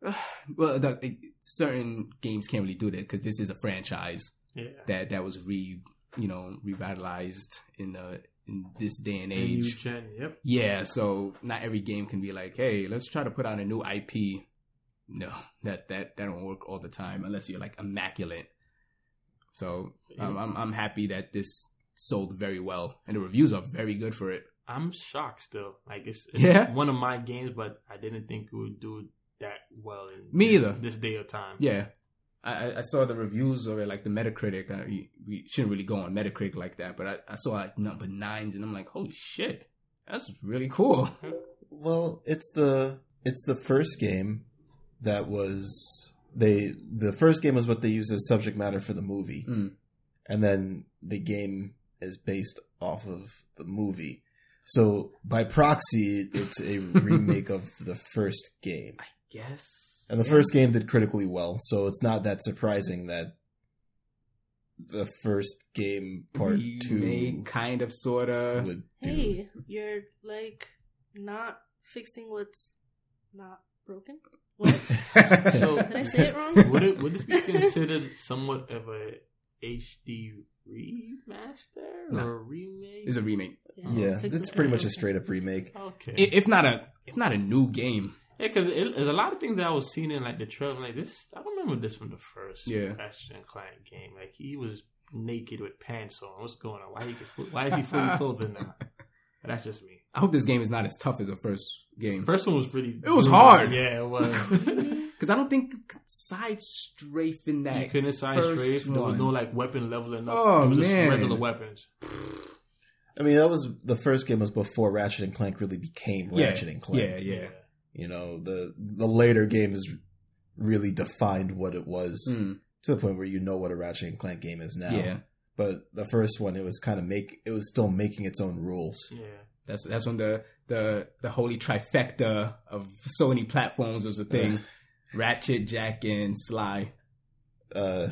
[SIGHS] well, it it, certain games can't really do that because this is a franchise Yeah. that that was re you know revitalized in the in this day and age. gen. Yep. Yeah, so not every game can be like, hey, let's try to put out a new IP. No, [LAUGHS] that that that don't work all the time unless you're like immaculate. So um, I'm I'm happy that this sold very well and the reviews are very good for it. I'm shocked still. Like it's, it's Yeah? one of my games, but I didn't think it would do that well in Me this, either. this day of time. Yeah, I I- I saw the reviews of it like the Metacritic. Uh, we, we shouldn't really go on Metacritic like that, but I, I saw like number nines and I'm like, holy shit, that's really cool. [LAUGHS] Well, it's the it's the first game that was they the first game was what they used as subject matter for the movie, Mm. and then the game is based off of the movie. So by proxy, it's a [LAUGHS] remake of the first game, Yes, and the Yeah. first game did critically well. So it's not that surprising that the first game part Remake, two kind of, sorta. would do. Hey, you're like not fixing what's not broken. What? [LAUGHS] So Did I say it wrong? would it would this be considered somewhat of a HD remaster No. or a remake? It's a remake. Yeah, fix it's pretty much a straight up remake. okay. If not a if not a new game. Yeah, because there's a lot of things that I was seeing in like the trailer. Like this, I remember this from the first Yeah. Ratchet and Clank game. Like he was naked with pants on. What's going on? Why he get- why is he fully [LAUGHS] clothed in now? But that's just me. I hope this game is not as tough as the first game. First one was pretty. It was brutal. hard. Yeah, it was. [LAUGHS] Because I don't think side strafe in that. you couldn't side first strafe. There was no like weapon leveling up. Oh, it was just man. regular weapons. I mean, that was the first game was before Ratchet and Clank really became Yeah, Ratchet and Clank. yeah, yeah. You know, the the later games really defined what it was Mm, to the point where you know what a Ratchet and Clank game is now. yeah, But the first one, it was kind of make it was still making its own rules. Yeah. that's that's when the the the holy trifecta of Sony platforms was a thing. Ratchet, Jak, and Sly. Uh,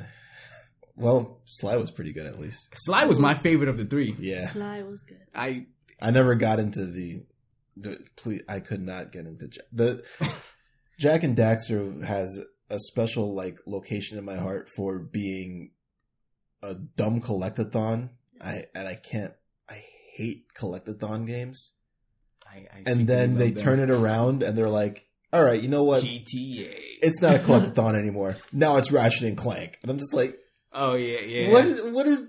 well, Sly was pretty good at least. Sly was my favorite of the three. Yeah, Sly was good. I I never got into the the. Please, I could not get into Jak. The [LAUGHS] Jak and Daxter has a special like location in my heart for being a dumb collectathon. I and I can't. I hate collectathon games. I, I And then they turn it around and they're like, "All right, you know what? GTA. It's not a [LAUGHS] collectathon anymore. Now it's Ratchet and Clank." And I'm just like, oh yeah, yeah. "What? Is, what is?"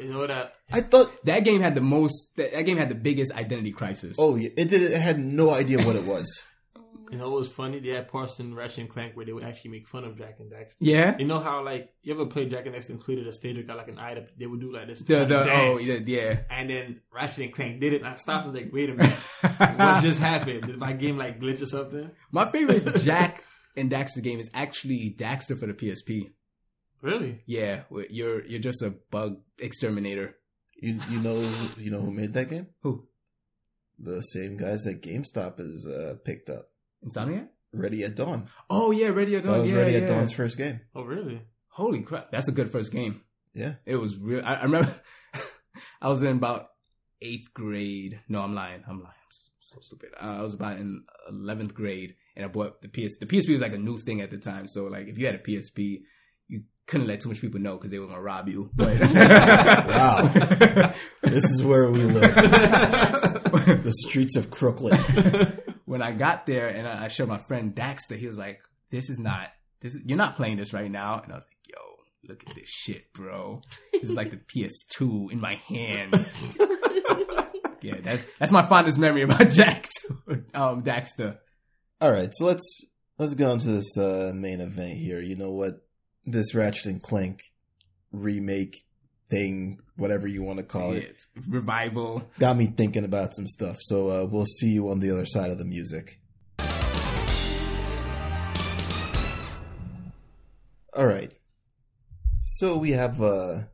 You know that I thought. that game had the most. That, that game had the biggest identity crisis. Oh, yeah, it did. It had no idea what it was. [LAUGHS] you know what was funny? They had parts in Ratchet and Clank where they would actually make fun of Jak and Daxter. yeah. You know how like you ever played Jak and Daxter included a stage that got like an item? They would do like this. The, kind of the, oh yeah, yeah. And then Ratchet and Clank did it, and I stopped and was like, wait a minute, [LAUGHS] what just happened? Did my game like glitch or something? My favorite Jak and Daxter game is actually Daxter for the PSP. Really? Yeah, you're you're just a bug exterminator. You you know you know who made that game? Who? The same guys that GameStop has uh, picked up. Insomniac? Ready at Dawn. Oh yeah, Ready at Dawn. That was yeah, Ready yeah. at Dawn's first game. Oh, really? Holy crap, that's a good first game. Yeah. It was real. I, I remember [LAUGHS] I was in about eighth grade. No, I'm lying. I'm lying. I'm so, so stupid. Uh, I was about in eleventh grade, and I bought the PS. The PSP was like a new thing at the time. So like, if you had a PSP, you couldn't let too much people know because they were gonna rob you. [LAUGHS] But Wow. This is where we live. [LAUGHS] the streets of Crooklyn. when I got there and I I showed my friend Daxter, he was like, "This is not. This is you're not playing this right now." And I was like, "Yo, look at this shit, bro. This is like the PS2 in my hands." [LAUGHS] yeah, that's that's my fondest memory about Jak, um, Daxter. All right, so let's let's go into this uh, main event here. You know what? This Ratchet and Clank remake thing, whatever you want to call it, revival. got me thinking about some stuff. So uh, we'll see you on the other side of the music. All right. So we have uh, a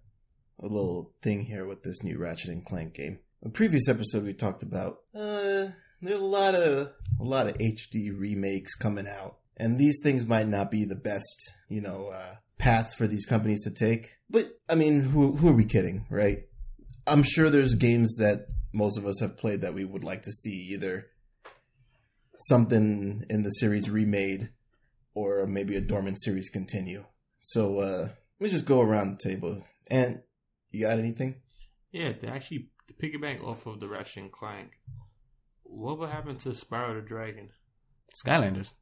little thing here with this new Ratchet and Clank game. In the previous episode, we talked about uh, there's a lot of a lot of HD remakes coming out, and these things might not be the best, you know, uh, path for these companies to take. But I mean, who who are we kidding, right? I'm sure there's games that most of us have played that we would like to see either something in the series remade or maybe a dormant series continue. So uh let me just go around the table. And you got anything? Yeah, to actually to piggyback off of the Ratchet and Clank, what would happen to Spyro the Dragon? Skylanders.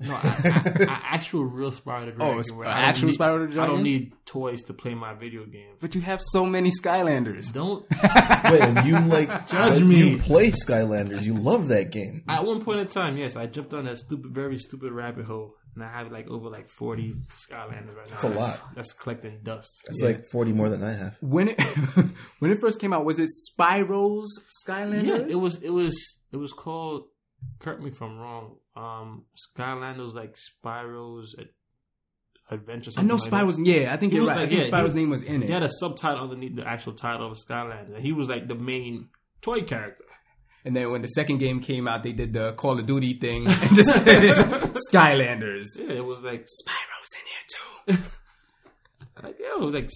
No, I, I, I, actual real Spyro the oh, Dragon. Oh, it's I don't actual need- Spyro the I don't need toys to play my video games. But you have so many Skylanders. Don't. [LAUGHS] Wait, and you like [LAUGHS] Judge but me. You play Skylanders. You love that game. At one point in time, yes, I jumped on that stupid, very stupid rabbit hole, and I have like over like forty Skylanders right now. That's a lot. That's collecting dust. It's Yeah. like 40 more than I have. When it [LAUGHS] when it first came out, was it Spyro's Skylanders? Yeah, it was. It was. It was called. Correct me if I'm wrong. Um, Skylanders like Spyro's Ad- Adventure. I know like Spyro's. Yeah, I think He you're was right. like- I think yeah, Spyro's he- name was in that. it. They had a subtitle underneath the actual title of Skylanders, he was like the main toy character. And then when the second game came out, they did the Call of Duty thing [LAUGHS] and just did Skylanders. [LAUGHS] Yeah, it was like Spyro's in here too. [LAUGHS] like yo, like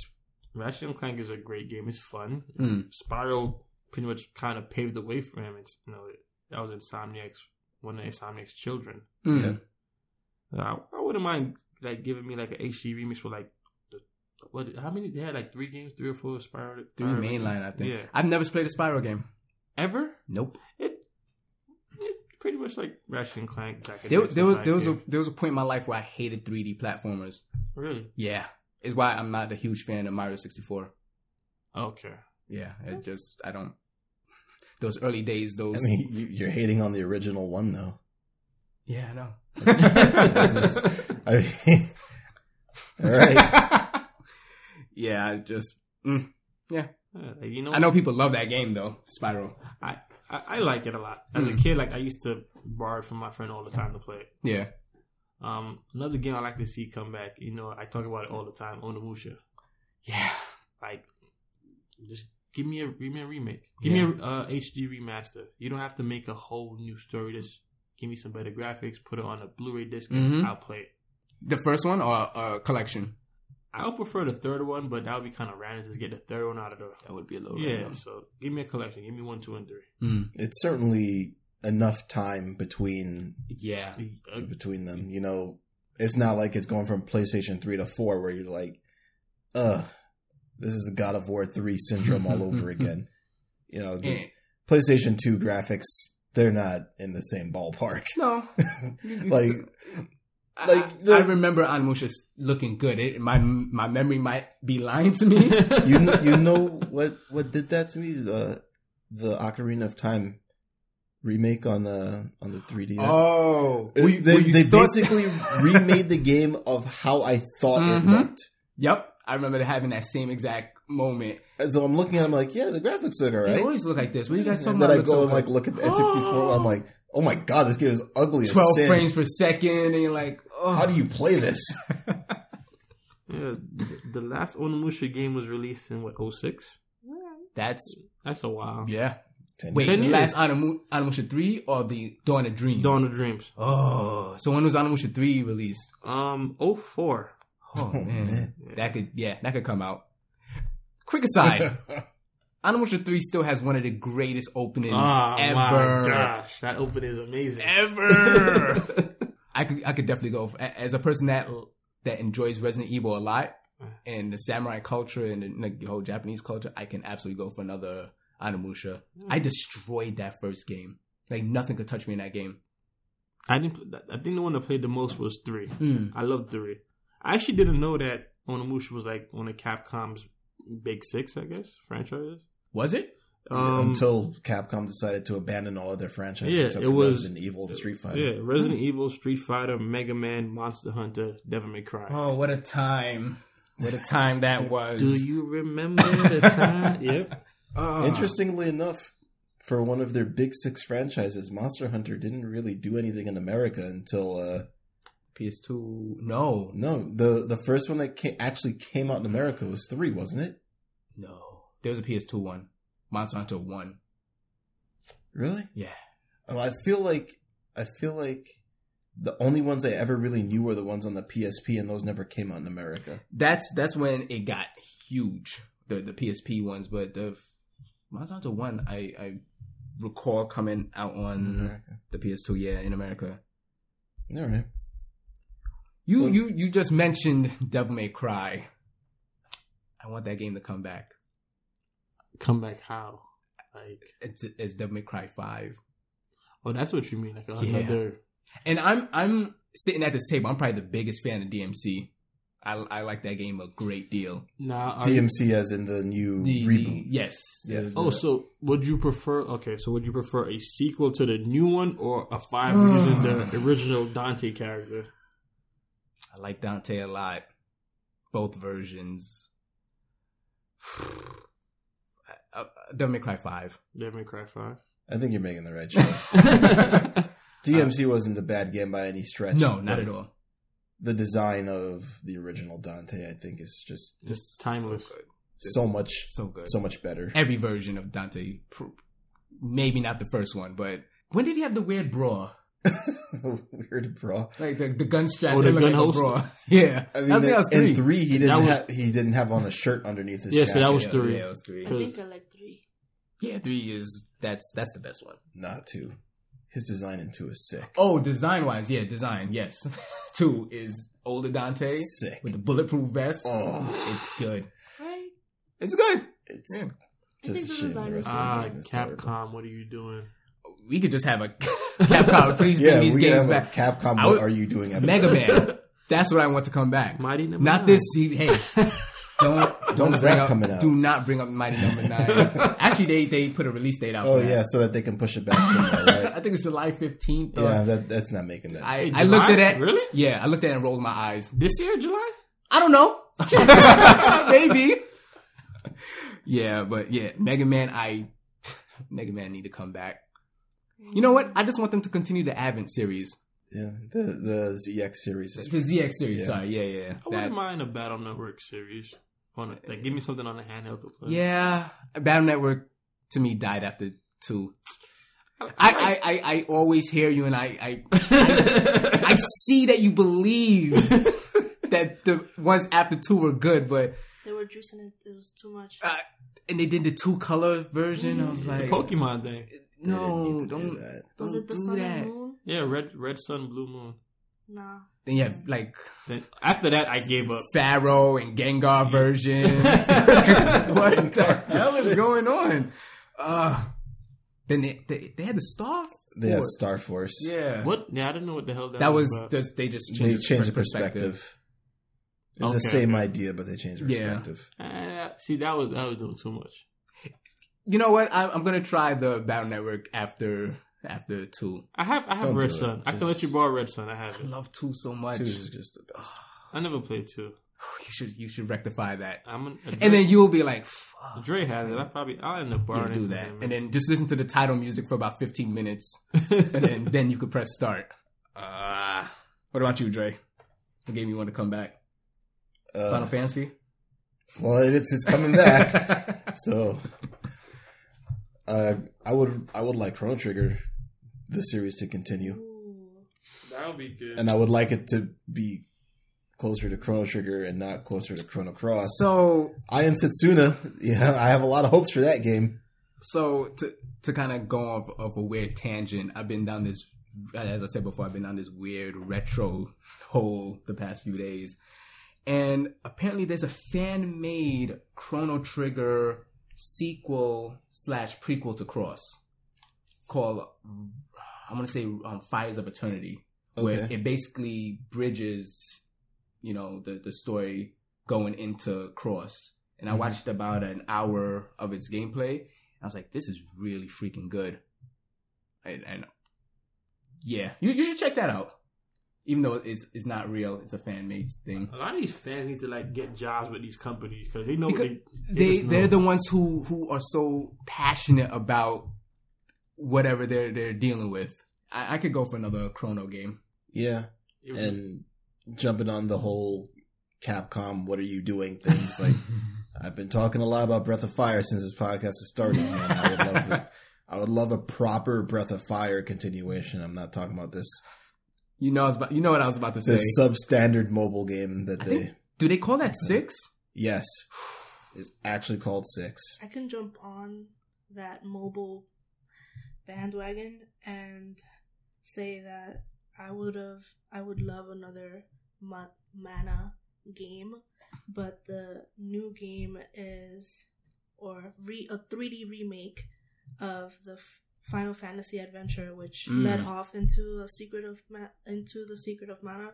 Ratchet and Clank is a great game. It's fun. Mm. Spyro pretty much kind of paved the way for him. It's you know that was Insomniac's one of Insomniac's children. Mm. Yeah. Uh, I wouldn't mind like giving me like an HD remix for like the, what? How many? They had like three games, three or four Spyro. Three Spyro mainline, I think. Yeah. I've never played a Spyro game. Ever? Nope. It. It's pretty much like Ratchet and Clank. Jack and There, there was there was a there was a point in my life where I hated 3D platformers. really Yeah, is why I'm not a huge fan of Mario 64. okay. Yeah, it just I don't. Those early days, Those. I those. mean, you, you're hating on the original one, though. yeah, I know. [LAUGHS] I mean, [LAUGHS] all right. [LAUGHS] yeah, I just. Mm, Yeah, like, you know, I know people love that game though, Spyro. I, I, I like it a lot. As a Mm. kid, like I used to borrow it from my friend all the time to play it. Yeah. Um, another game I like to see come back. You know, I talk about it all the time. Onimusha. Yeah. Like, just give me a give me a remake. Give Yeah. me a uh, HD remaster. You don't have to make a whole new story. Just give me some better graphics. Put it on a Blu-ray disc, and Mhm. I'll play it. The first one or uh, collection? I would prefer the third one, but that would be kind of random to get the third one out of the. That would be a little Yeah, random. so give me a collection. Give me one, two, and three. Mm. It's certainly enough time between Yeah. Uh, between them. You know, it's not like it's going from PlayStation 3 to 4 where you're like, ugh, this is the God of War 3 syndrome all over [LAUGHS] again. You know, the And- PlayStation 2 graphics, they're not in the same ballpark. no, [LAUGHS] like, I- like I, the- I remember Onimusha looking good. It, my my memory might be lying to me. [LAUGHS] you kn- you know what what did that to me? The the Ocarina of Time remake on the on the 3DS. oh, It- were you- they were you they thought- basically remade the game of how I thought Mhm. it looked. Yep, I remember having that same exact moment. And so I'm looking at him like, yeah, the graphics look They alright. always look like this. What are you guys talking And then? I go so and like look at the N64. I'm like, oh my god, this game is ugly as twelve sin. frames per second, and you're like, oh, How do you play this? [LAUGHS] Yeah, the- the last Onimusha game was released in what 06? That's That's a while. yeah. Ten Wait, Ten the years. last Onimu- Onimusha three or the Dawn of Dreams? Dawn of Dreams. Oh, so when was Onimusha three released? Um, 04. Oh, Oh, man. man. that could yeah, that could come out. Quick aside, [LAUGHS] Onimusha three still has one of the greatest openings Oh ever. my gosh, that opening is amazing. ever. [LAUGHS] I could I could definitely go a- as a person that that enjoys Resident Evil a lot uh. and the samurai culture and the, the whole Japanese culture. I can absolutely go for another Onimusha. Hmm. I destroyed that first game. Like nothing could touch me in that game. I didn't. I think the one that played the most was three. Mm. I love three. I actually didn't know that Onimusha was like one of Capcom's big six, I guess, franchises. Was it? Um, Until Capcom decided to abandon all of their franchises Yeah, except it for was- Resident Evil and Street Fighter. yeah, Resident Evil, Street Fighter, Mega Man, Monster Hunter, Devil May Cry. Oh, what a time! What a time that [LAUGHS] was. Do you remember the time? [LAUGHS] yep. Oh. Interestingly enough, for one of their big six franchises, Monster Hunter didn't really do anything in America until uh PS2? No, no, the the first one that ca- actually came out in America was three, wasn't it? no. There was a PS2 one, Monster Hunter One. Really? Yeah. Oh, I feel like I feel like the only ones I ever really knew were the ones on the PSP, and those never came out in America. That's that's when it got huge. The the PSP ones, but the Monster Hunter One, I I recall coming out on the PS2. Yeah, in America. All right. You Well- you you just mentioned [LAUGHS] Devil May Cry. I want that game to come back. Come back how? Like, It's it's Devil May Cry Five. oh, that's what you mean. Like Yeah. another. And I'm I'm sitting at this table. I'm probably the biggest fan of DMC. I I like that game a great deal. Nah. are you- DMC as in the new The, reboot. the- yes. Yes. Oh, so would you prefer? Okay, so would you prefer a sequel to the new one or a five [SIGHS] using the original Dante character? I like Dante a lot. Both versions. [SIGHS] Uh, uh, Devil May Cry Five. Devil May Cry Five. I think you're making the right [LAUGHS] choice. DMC wasn't a bad game by any stretch. no, not at all. The design of the original Dante, I think, is just Just timeless. So, good. so much, so good. so much better. Every version of Dante, maybe not the first one, but when did he have the weird bra? Weird, bra. Like the, the gun strap. Oh, the looked gun like holster? bra. [LAUGHS] Yeah, I I mean, think that was in three. three, he didn't was- have he didn't have on a shirt underneath his Yeah, so that was three. Yeah, it was three. I think I like three. Yeah, three is that's that's the best one. not two. His design in two is sick. Oh, design wise, yeah, design, yes. [LAUGHS] Two is older Dante Sick. with the bulletproof vest. Oh, It's good. Right? It's good. it's Yeah. I just think a the shame. The design rest is of the Ah, game is terrible. Capcom, what are you doing? We could just have a Capcom. [LAUGHS] Please bring Yeah, these we games have back. a Capcom. What would- are you doing? episode. Mega Man. That's what I want to come back. [LAUGHS] Mighty Number Not Nine. this. Hey, [LAUGHS] don't don't bring that up. coming out? Do not bring up Mighty Number Nine. Actually, they they put a release date out. Oh for yeah, that. so that they can push it back right? I think it's July fifteenth. yeah, that, that's not making that. I, I looked at it. Really? Yeah, I looked at it and rolled my eyes. This year, July? I don't know. Maybe. Yeah, but yeah, Mega Man. I Mega Man need to come back. You know what? I just want them to continue the Advent series, yeah, the the ZX series is the ZX series. Yeah. Sorry, yeah, yeah. I That- wouldn't mind a Battle Network series. On a, like, give me something on the handheld to play. Yeah, Battle Network to me died after two. I, I, I, I always hear you, and I, I, I, [LAUGHS] I see that you believe [LAUGHS] that the ones after two were good, but They were juicing it. It was too much. uh, and they did the two color version. I was like the Pokemon thing. They didn't no, need do don't, that. was don't it the do sun that. and moon? Yeah, Red Red Sun, Blue Moon. Nah. Then you have like Then after that, I gave up. Pharaoh and Gengar version. [LAUGHS] [LAUGHS] what the hell is [LAUGHS] going on? Uh, then they, they, they had the Star. They have Force. Star Force. Yeah. What? Yeah, I don't know what the hell that, That was about. just they just They changed, changed the perspective. perspective. It's the Okay, same idea, but they changed the Yeah. perspective. Uh, see, that was that was doing too much. You know what? I'm, I'm gonna try the Battle Network after after two. I have I have Don't Red do it. Sun. I can let you borrow Red Sun. I have I love two so much. Two is just the best. [SIGHS] I never played two. [SIGHS] You should you should rectify that, I'm an, and then you'll be like, Fuck, Dre has it. I probably I'll end up yeah, borrowing do from that, him. and then just listen to the title music for about 15 minutes, and then [LAUGHS] then you could press start. Uh, what about you, Dre? What game you want to come back? Final Uh, Fantasy. well, it's it's coming back. [LAUGHS] so, uh, I would I would like Chrono Trigger, the series to continue, Ooh. that would be good. and I would like it to be closer to Chrono Trigger and not closer to Chrono Cross. so I am Setsuna. Yeah, I have a lot of hopes for that game. So to to kind of go off of a weird tangent, I've been down this, as I said before, I've been down this weird retro hole the past few days, and apparently there's a fan made Chrono Trigger sequel slash prequel to Cross called I'm gonna say um, Fires of Eternity, where Okay. it basically bridges, you know, the the story going into Cross. And I Mhm. watched about an hour of its gameplay. I was like, this is really freaking good. And, and yeah, you, you should check that out. Even though it's it's not real, it's a fan made thing. a lot of these fans need to like get jobs with these companies because they know Because they They just they're the ones who who are so passionate about whatever they're they're dealing with. I, I could go for another Chrono game. Yeah, and jumping on the whole Capcom, what are you doing things like. [LAUGHS] I've been talking a lot about Breath of Fire since this podcast has started. Man. I would love [LAUGHS] it. I would love a proper Breath of Fire continuation. I'm not talking about this You know, I was about, you know what I was about to say. this substandard mobile game that I they think- Do they call that six? yes [SIGHS] it's actually called Six. I can jump on that mobile bandwagon and say that I would have I would love another ma- mana game, but the new game is or re- a 3D remake of the F- Final Fantasy Adventure, which Mm. led off into a secret of ma- into the secret of mana.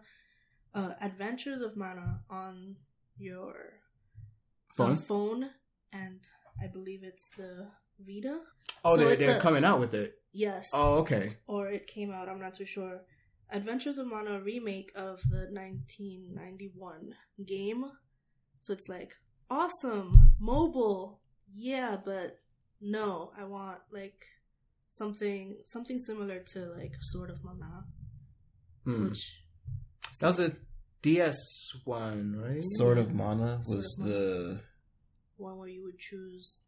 Uh, Adventures of Mana on your Phone? uh, phone, and I believe it's the Vita. oh, so they're, they're a- coming out with it. Yes. Oh, okay. Or it came out. I'm not too sure. Adventures of Mana remake of the 1991 game. So it's like awesome mobile, yeah, but no, I want like something something similar to like Sword of Mana, Hmm. which That was a DS one, right? Sword of Mana was Sword of the one where you would choose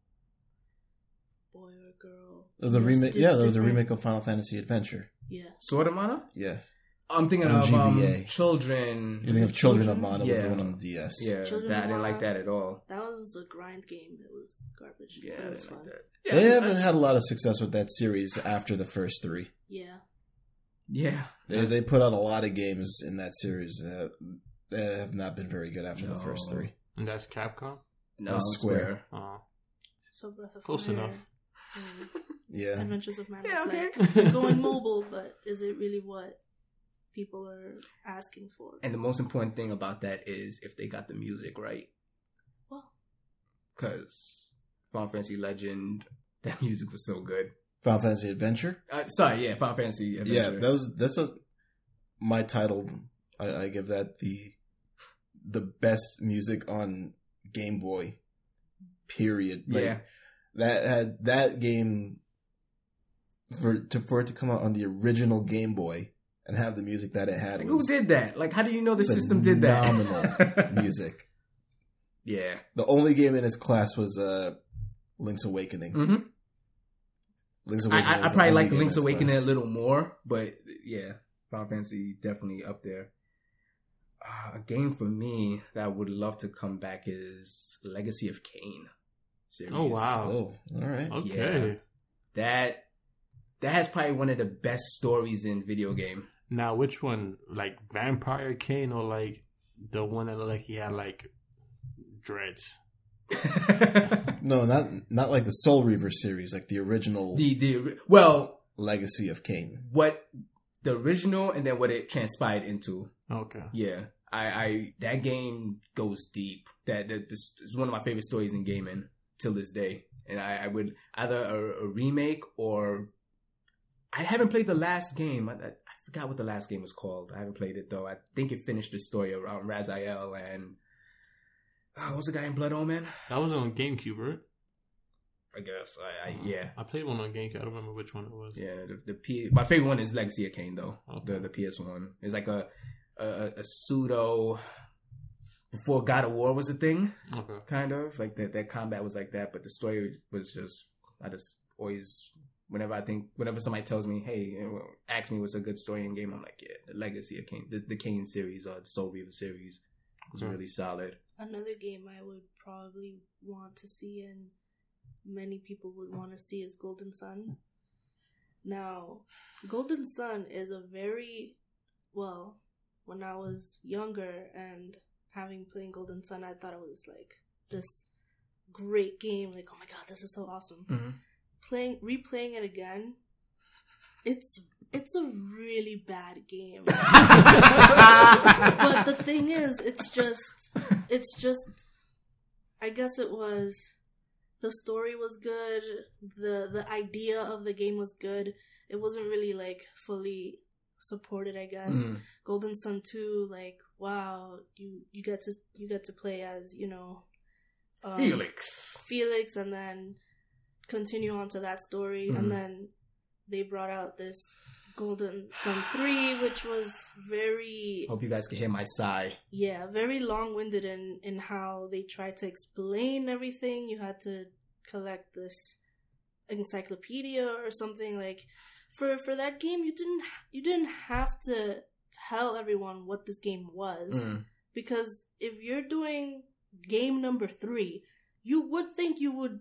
boy or girl. the remake. Yeah, there was a remake of Final Fantasy Adventure. Yeah. Sword of Mana? Yes, I'm thinking On of um, GBA. Children. you think of Children of Children? Mana was the Yeah. one on the DS. Yeah, Children that, I didn't like that at all. That was a grind game. It was garbage. Yeah, but it was didn't like Yeah, They I- haven't had a lot of success with that series after the first three. Yeah. Yeah. They they put out a lot of games in that series that, that have not been very good after the first three. and that's Capcom. No, That's Square. Square. Uh, So Breath of Close Fire. enough. and Yeah, Adventures of Mana. Yeah, okay. like going [LAUGHS] mobile, but is it really what people are asking for? And the most important thing about that is if they got the music right. Well, Because Final Fantasy Legend, that music was so good. Final Fantasy Adventure. Uh, sorry, yeah, Final Fantasy Adventure. Yeah, that was that's a my title. I, I give that the the best music on Game Boy. Period. Like, yeah. that had that game for to for it to come out on the original Game Boy and have the music that it had Like, was who did that? Like, how do you know the system did that? phenomenal [LAUGHS] music. yeah. The only game in its class was uh, Link's Awakening. hmm Link's Awakening. I, I was probably only like Link's Awakening class. a little more, but yeah, Final Fantasy definitely up there. Uh, a game for me that I would love to come back is Legacy of Kain series. Oh, wow. Oh, all right. okay. That that has probably one of the best stories in video game. Now, which one? Like Vampire Kain or like the one that looked like he had like dreads? [LAUGHS] No, not not like the Soul Reaver series, like the original the the well, Legacy of Kain. what the original and then what it transpired into. Okay. Yeah, I, I that game goes deep. That that this is one of my favorite stories in gaming till this day. And I, I would either a, a remake or I haven't played the last game. I, I forgot what the last game was called. I haven't played it though. I think it finished the story around Raziel and uh, oh, what was the guy in Blood Omen? That was on GameCube, right? I guess I, I uh, yeah. I played one on GameCube. I don't remember which one it was. Yeah, the, the P. My favorite one is Legacy of Kain, though. Okay. The the PS one. It's like a a, a pseudo before God of War was a thing, Okay. kind of like that. That combat was like that, but the story was just. I just always, whenever I think, whenever somebody tells me, "Hey, ask me what's a good story in game," I'm like, "Yeah, the Legacy of Kain, the, the Kain series or the Soul Reaver series was Okay. really solid." Another game I would probably want to see and many people would want to see is Golden Sun. Now, Golden Sun is a very well, when I was younger and having playing Golden Sun, I thought it was like this great game. Like, oh my god, this is so awesome. Mm-hmm. Playing, replaying it again, it's it's a really bad game. but the thing is, it's just, it's just. I guess it was. The story was good. the The idea of the game was good. It wasn't really like fully supported. I guess Mhm. Golden Sun two, like wow, you you get to you get to play as you know, um, Felix. Felix, and then continue on to that story, Mhm. and then they brought out this Golden Sun three, which was very Hope you guys can hear my sigh. yeah, very long winded in in how they tried to explain everything. You had to collect this encyclopedia or something like for for that game. You didn't you didn't have to tell everyone what this game was Mm. because if you're doing game number three, you would think you would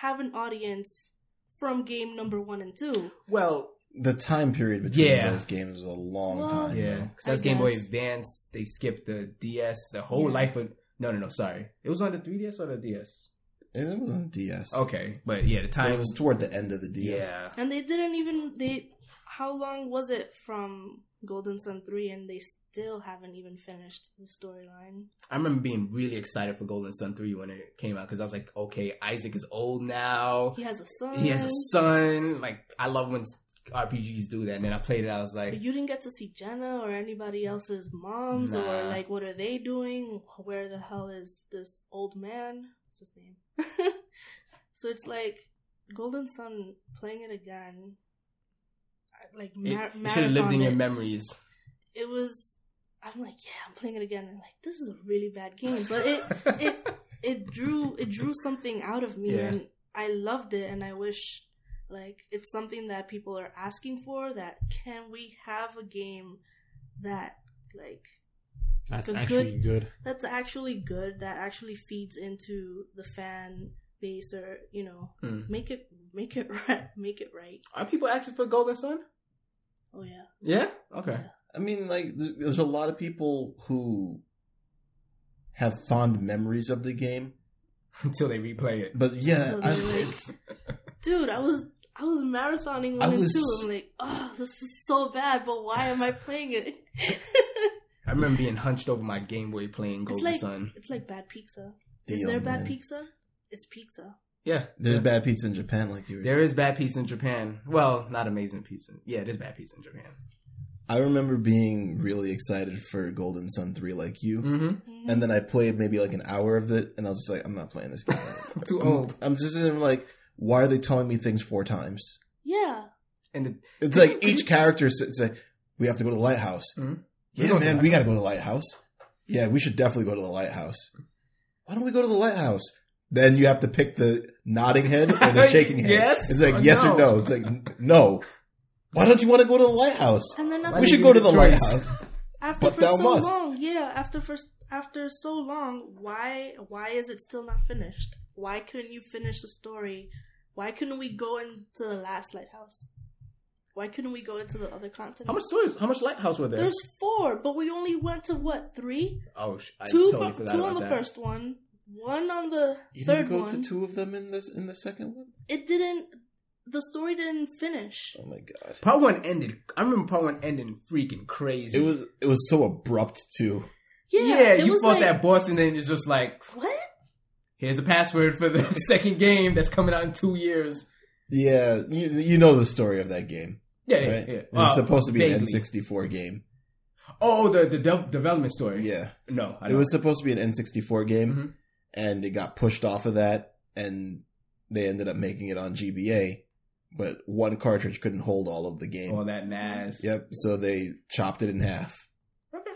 have an audience from game number one and two. Well, The time period between Yeah. those games was a long Well, time. Yeah, though. because that's I Game Boy guess. Advance. They skipped the DS, the whole Yeah. life of. No, no, no. Sorry, it was on the 3DS or the DS. It was on DS. Okay, but yeah, the But time. it was toward the end of the DS. yeah, And they didn't even they how long was it from Golden Sun 3 and they still haven't even finished the storyline. I remember being really excited for Golden Sun 3 when it came out because I was like, okay, Isaac is old now. He has a son. He has a son. Like, I love when RPGs do that. And then I played it. I was But like, you didn't get to see Jenna or anybody else's moms or like what are they doing? Where the hell is this old man? What's his name? [LAUGHS] so it's like Golden Sun playing it again. I- Like it, mar- it should have lived in marathon your memories. It was. I'm like, yeah, I'm playing it again. And like, this is a really bad game, but it [LAUGHS] it it drew it drew something out of me, Yeah. and I loved it. And I wish like it's something that people are asking for. That can we have a game that like That's actually good. that's actually good that actually feeds into the fan base or you know Hmm. make it make it [LAUGHS] right make it right Are people asking for Golden Sun? Oh yeah. Yeah? Okay. I mean, like, there's a lot of people who have fond memories of the game, Until they replay it. but yeah, I, like- [LAUGHS] dude i was i was marathoning one I and two. I'm like oh this is so bad but why am i playing it? [LAUGHS] I remember being hunched over my Game Boy playing it's Golden like Sun. it's like bad pizza. Is Damn, there bad pizza? It's pizza Yeah. There's yeah. bad pizza in Japan, like you were There is bad pizza in Japan. Well, not amazing pizza. Yeah, there's bad pizza in Japan. I remember being really excited for Golden Sun 3 like you. Mm-hmm. Mhm. And then I played maybe like an hour of it, and I was just like, I'm not playing this game. I'm [LAUGHS] too I'm- old. I'm just sitting there like, why are they telling me things four times? yeah And the, It's like each character says, like, we have to go to the lighthouse. Mhm. Yeah, We're going to man, the we got to go to the lighthouse. Yeah, we should definitely go to the lighthouse. Why don't we go to the lighthouse? Then you have to pick the nodding head or the [LAUGHS] shaking head. Yes It's like oh, or yes no? or no. It's like no. Why don't you want to go to the lighthouse? and then after, we should go to the the choice? lighthouse. [LAUGHS] after but for thou so must. long yeah after for after so long why why is it still not finished why couldn't you finish the story why couldn't we go into the last lighthouse Why couldn't we go into the other continent? How much stores? How much lighthouse were there? There's four, but we only went to what three? oh, sh- I two, totally fu- forgot two about on the that. first one, one on the You third didn't go one. to two of them in this in the second one. It didn't. The story didn't finish. Oh my god! Part one ended. I remember part one ending freaking crazy. It was it was so abrupt too. Yeah, yeah. you was fought like, that boss, and then it's just like, What? here's a password for the [LAUGHS] second game that's coming out in two years. Yeah, you you know the story of that game, Yeah, yeah, right? yeah. It's Uh, supposed to be vaguely. an N64 game. Oh, the the de- development story. Yeah, No, I it don't. was supposed to be an N64 game, Mhm. And it got pushed off of that, and they ended up making it on GBA, but one cartridge couldn't hold all of the game. all that NAS. Yep, so they chopped it in half. Okay.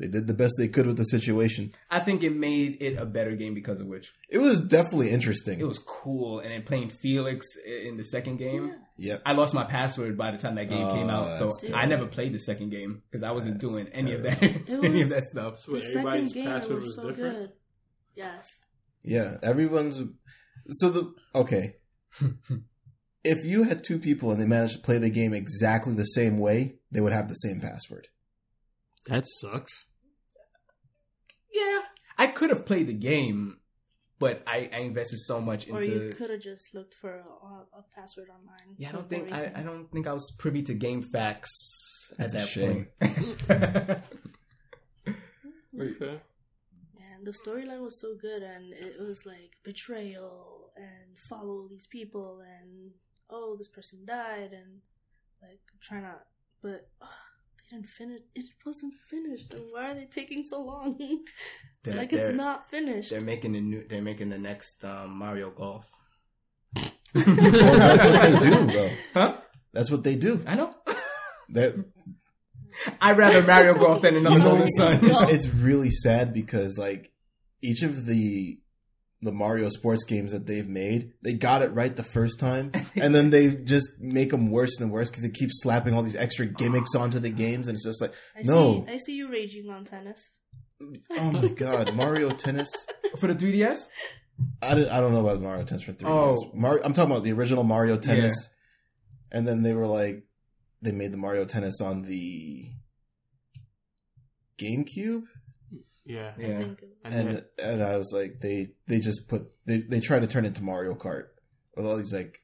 They did the best they could with the situation. I think it made it a better game because of which It was definitely interesting. it was cool. And then playing Felix in the second game, Yeah. yep. I lost my password by the time that game Oh, came out, oh, so that's I never played the second game because I wasn't That's doing any of that, It [LAUGHS] any of that stuff. So The everybody's second game password was was so different. good. Yes. Yeah, everyone's so the okay. [LAUGHS] if you had two people and they managed to play the game exactly the same way, they would have the same password. That sucks. Yeah, I could have played the game, but I, I invested so much into. Or you could have just looked for a, a password online. Yeah, I don't think I, I don't think I was privy to game facts at That's a that shame. point. [LAUGHS] [LAUGHS] Okay. And the storyline was so good, and it was like betrayal and follow these people, and oh, this person died, and like try not but uh, they didn't finish. It wasn't finished, and why are they taking so long? [LAUGHS] They're- like they're- it's not finished. They're making the new. They're making the next um, Mario Golf. Well, [LAUGHS] that's what they do, though. Huh? That's what they do. I know. That I'd rather Mario Golf than another You know, Golden [LAUGHS] Sun. it's really sad because like each of the the Mario sports games that they've made, they got it right the first time, [LAUGHS] and then they just make them worse and worse because they keep slapping all these extra gimmicks onto the games, and it's just like, I no. see, I see you raging on tennis. oh my god, Mario Tennis. For the 3DS? I don't, I don't know about Mario Tennis for three Oh. years. Mario, I'm talking about the original Mario Tennis, and then they were like, they made the Mario Tennis on the GameCube. Yeah. I Yeah. think. And, and then- and I was like, they they just put they they try to turn it into Mario Kart with all these like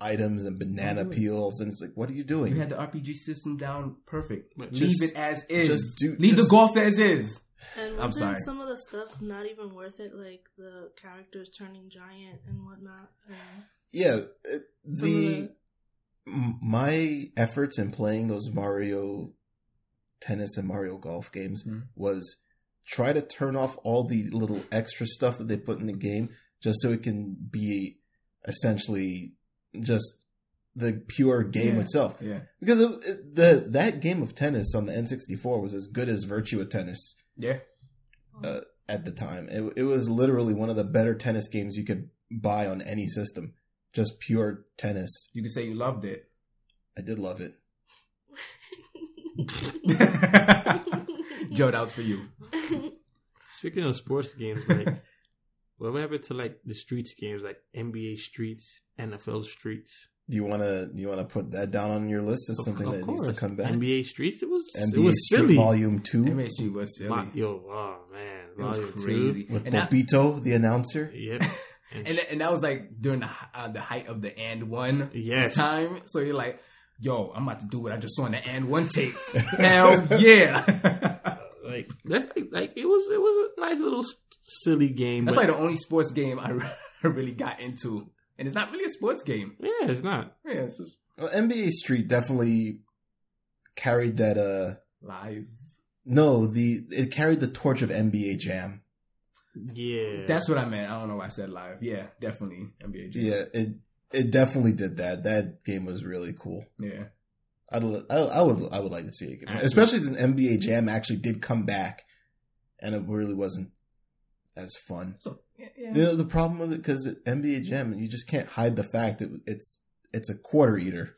items and banana Oh, peels, and it's like, what are you doing? You had the RPG system down perfect. But Leave it as is. just do- Leave the golf as is. And I'm wasn't sorry. some of the stuff not even worth it, like the characters turning giant and whatnot? And yeah, it, Some the of m- my efforts in playing those Mario Tennis and Mario Golf games Hmm. was try to turn off all the little extra stuff that they put in the game, just so it can be essentially just the pure game Yeah. itself. Yeah. Because it, the that game of tennis on the N64 was as good as Virtua Tennis Yeah. at the time. It, it was literally one of the better tennis games you could buy on any system. Just pure tennis. You could say you loved it. I did love it. [LAUGHS] Joe, that was for you. Speaking of sports games, like [LAUGHS] what happened to like the streets games, like NBA Streets, NFL Streets? Do you want to do you want to put that down on your list as something of that needs to come back? NBA Streets, it was NBA it was Street silly. Volume Two It makes me was silly. Yo, oh man, It was Volume crazy. with and, that, Bobbito, the announcer. Yep. [LAUGHS] And, and, that- and that was like during the uh, the height of the and one yes. time. So you're like, yo, I'm about to do what I just saw in the and one tape. [LAUGHS] Hell yeah. [LAUGHS] Like that's like, like it was it was a nice little silly game. That's but, like the only sports game I I [LAUGHS] really got into. And it's not really a sports game. yeah, it's not. Yeah, it's just Well, NBA Street definitely carried that. uh live. No, the it carried the torch of NBA Jam. Yeah, That's what I meant. I don't know why I said live. Yeah, definitely NBA Jam. Yeah, it it definitely did that. That game was really cool. Yeah. I'd, I, I would I would like to see it, Actually- especially since NBA Jam actually did come back, and it really wasn't as fun. So yeah, yeah. You know, the problem with it because NBA Jam, you just can't hide the fact that it's it's a quarter eater,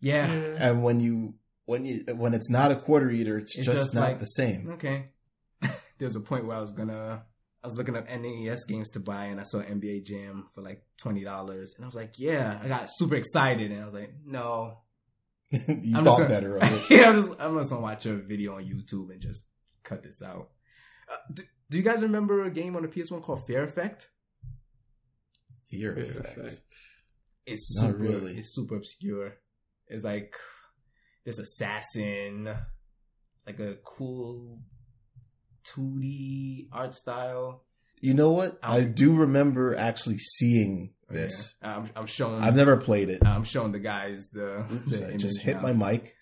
yeah. and when you when you when it's not a quarter eater, it's, It's just, just not like- the same. Okay. [LAUGHS] there's a point where I was gonna I was looking up NES games to buy and I saw NBA Jam for like twenty dollars and I was like, Yeah, I got super excited and I was like, No, [LAUGHS] you I'm thought gonna- better of [LAUGHS] it. yeah, I'm just I'm just gonna watch a video on YouTube and just cut this out. Uh, do, do you guys remember a game on the PS1 called Fear Effect? Fear Fear effect. Effect. It's Not super, really. It's super obscure. It's like this assassin, like a cool 2D art style. You know what? I Um, do remember actually seeing this. Yeah. I'm, I'm showing. I've never played it. I'm showing the guys the. Oops, the I just hit now. my mic.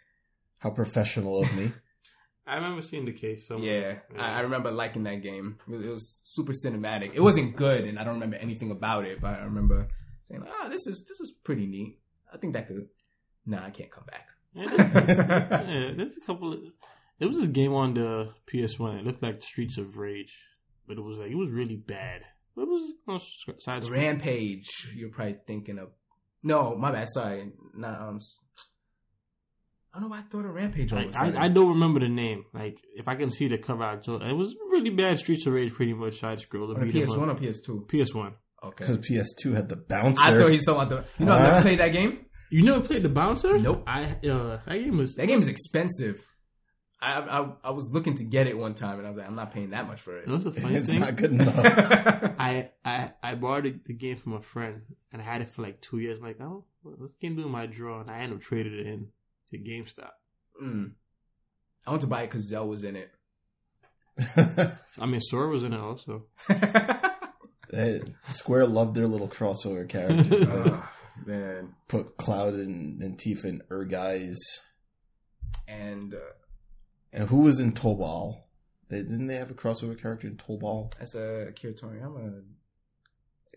How professional of me. [LAUGHS] I remember seeing the case Yeah, somewhere. I, I remember liking that game. It was, it was super cinematic. It wasn't good, and I don't remember anything about it. But I remember saying, "Ah, this is this is pretty neat. I think that could." Nah, I can't come back. Yeah, there's a [LAUGHS] couple of. There was this game on the PS1. It looked like Streets of Rage, but it was like it was really bad. It was on s- side screen. Rampage. You're probably thinking of. No, my bad. Sorry. Not um. I don't know why I thought of Rampage all I, of a sudden. I, I don't remember the name. Like if I can see the cover, I told, it was really bad. Streets of Rage, pretty much side scroller. on the beat 'em PS1 up. or PS2. PS1. Okay. Because PS2 had the bouncer. I thought he was talking about the. You know, I never played that game. You never played the bouncer? Nope. I uh, that game was That game is expensive. I, I I was looking to get it one time, and I was like, I'm not paying that much for it. You know what's the funny [LAUGHS] it's thing? not good enough. [LAUGHS] I, I I borrowed the, the game from a friend and I had it for like two years. I'm like, oh, what's this game doing in my drawer? And I ended up trading it in to GameStop. Mm. I want to buy it because Zell was in it. [LAUGHS] I mean, Sora was in it also. Hey, Square loved their little crossover characters. oh, man. Put Cloud and, and Tifa in Ehrgeiz. And uh, And who was in Tobal? They, didn't they have a crossover character in Tobal? that's a Akira Toriyama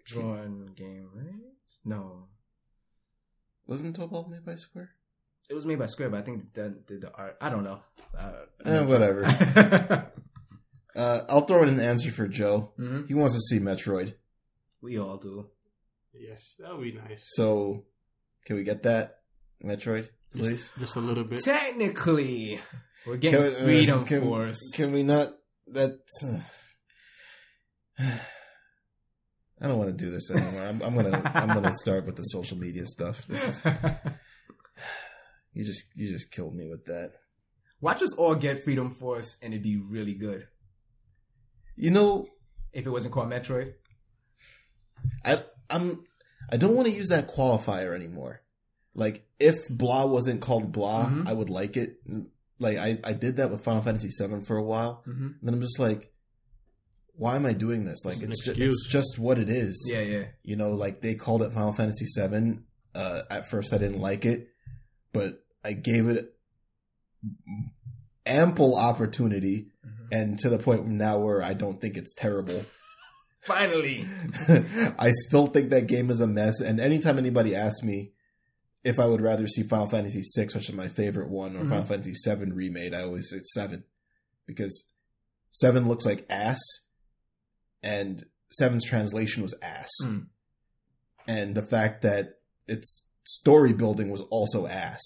drawn game, right? No. Wasn't Tobal made by Square? It was made by Square, but I think that did the art. I don't know. Uh, Eh, whatever. [LAUGHS] Uh, I'll throw in an answer for Joe. hmm He wants to see Metroid. We all do. Yes, that would be nice. So, can we get that Metroid, please? Just, just a little bit. Technically, we're getting Can we- uh, Freedom can- Force. Can we not? That [SIGHS] I don't want to do this anymore. I'm, I'm gonna I'm gonna [LAUGHS] start with the social media stuff. This is, [LAUGHS] you just you just killed me with that. Watch us all get Freedom Force, and it'd be really good You know, if it wasn't called Metroid. I I'm I don't want to use that qualifier anymore. Like if blah wasn't called blah, Mhm. I would like it. Like I I did that with Final Fantasy VII for a while. Mm-hmm. And then I'm just like, why am I doing this? Like It's it's ju- it's just what it is. Yeah, yeah. You know, like they called it Final Fantasy VII. Uh, at first, I didn't like it, but I gave it ample opportunity, Mhm. and to the point now where I don't think it's terrible. Finally. [LAUGHS] I still think that game is a mess. And anytime anybody asks me if I would rather see Final Fantasy VI, which is my favorite one, or Mhm. Final Fantasy VII remade, I always say seven because seven looks like ass, and seven's translation was ass, Mm. and the fact that its story building was also ass,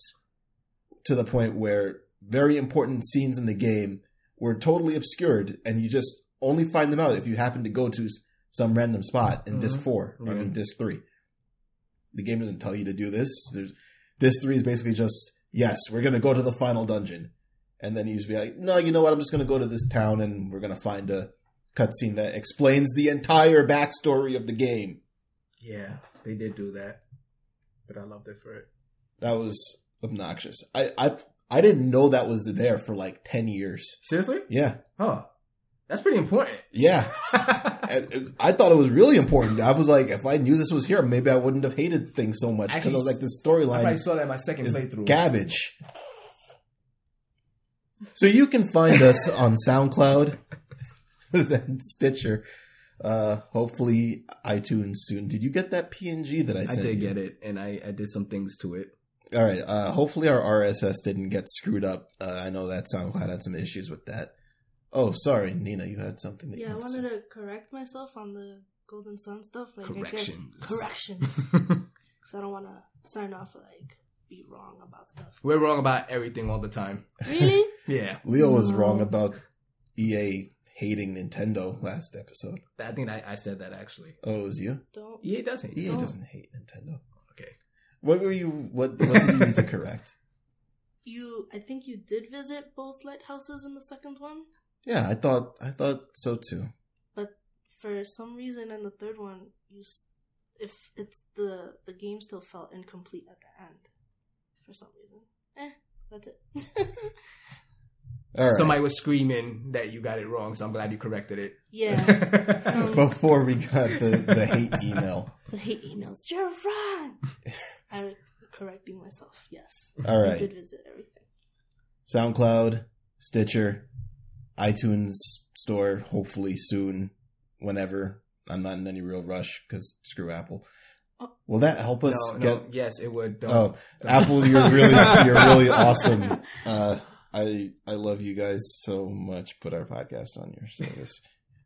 to the point where very important scenes in the game were totally obscured, and you just only find them out if you happen to go to some random spot in disc Mhm. four. I Yeah. mean disc three. The game doesn't tell you to do this. There's disc three is basically just yes, we're gonna go to the final dungeon, and then you just be like, no, you know what? I'm just gonna go to this town and we're gonna find a cutscene that explains the entire backstory of the game. Yeah, they did do that, but I loved it for it. That was obnoxious. I I I didn't know that was there for like ten years. Seriously? Yeah, Oh, that's pretty important. yeah. [LAUGHS] And I thought it was really important. I was like, if I knew this was here, maybe I wouldn't have hated things so much because I was like, this storyline. I saw that in my second playthrough. garbage. So you can find us [LAUGHS] on SoundCloud [LAUGHS] and Stitcher. Uh, hopefully iTunes soon. Did you get that PNG that I I did you? get it, and I, I did some things to it. All right. Uh, hopefully our RSS didn't get screwed up. Uh, I know that SoundCloud had some issues with that. Oh, sorry, Nina, you had something that Yeah, I you wanted wanted to correct myself on the Golden Sun stuff. Like, Corrections. I guess corrections. Because [LAUGHS] I don't want to sign off like be wrong about stuff. We're wrong about everything all the time. Really? [LAUGHS] Yeah, Leo was wrong about EA hating Nintendo last episode. I think I, I said that actually. Oh, it was you? don't. EA does hate. EA Oh. doesn't hate Nintendo. Okay. What were you? What? What did you need to [LAUGHS] correct? you, I think you did visit both lighthouses in the second one, Yeah, I thought I thought so too. but for some reason in the third one, you if it's the the game still felt incomplete at the end, for some reason. Eh, that's it. All right. Somebody was screaming that you got it wrong, so I'm glad you corrected it. yeah, [LAUGHS] some- [LAUGHS] Before we got the, the hate email. the hate emails. You're wrong. [LAUGHS] I'm correcting myself. Yes, All right. I did visit everything. SoundCloud, Stitcher, iTunes Store, hopefully soon, whenever. I'm not in any real rush because screw Apple. Oh. Will that help us no, get? no, yes, it would. Don't, Oh, don't. Apple, you're really [LAUGHS] you're really awesome. Uh, I I love you guys so much. Put our podcast on your service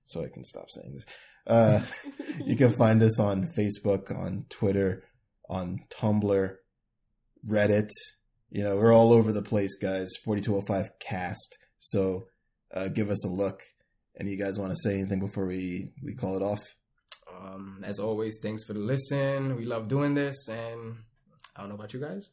so I can stop saying this. Uh, [LAUGHS] you can find us on Facebook, on Twitter, on Tumblr, Reddit. You know, we're all over the place, guys. 4205 cast. So uh, give us a look. And you guys want to say anything before we, we call it off? Um, as always, thanks for the listen. We love doing this, and I don't know about you guys.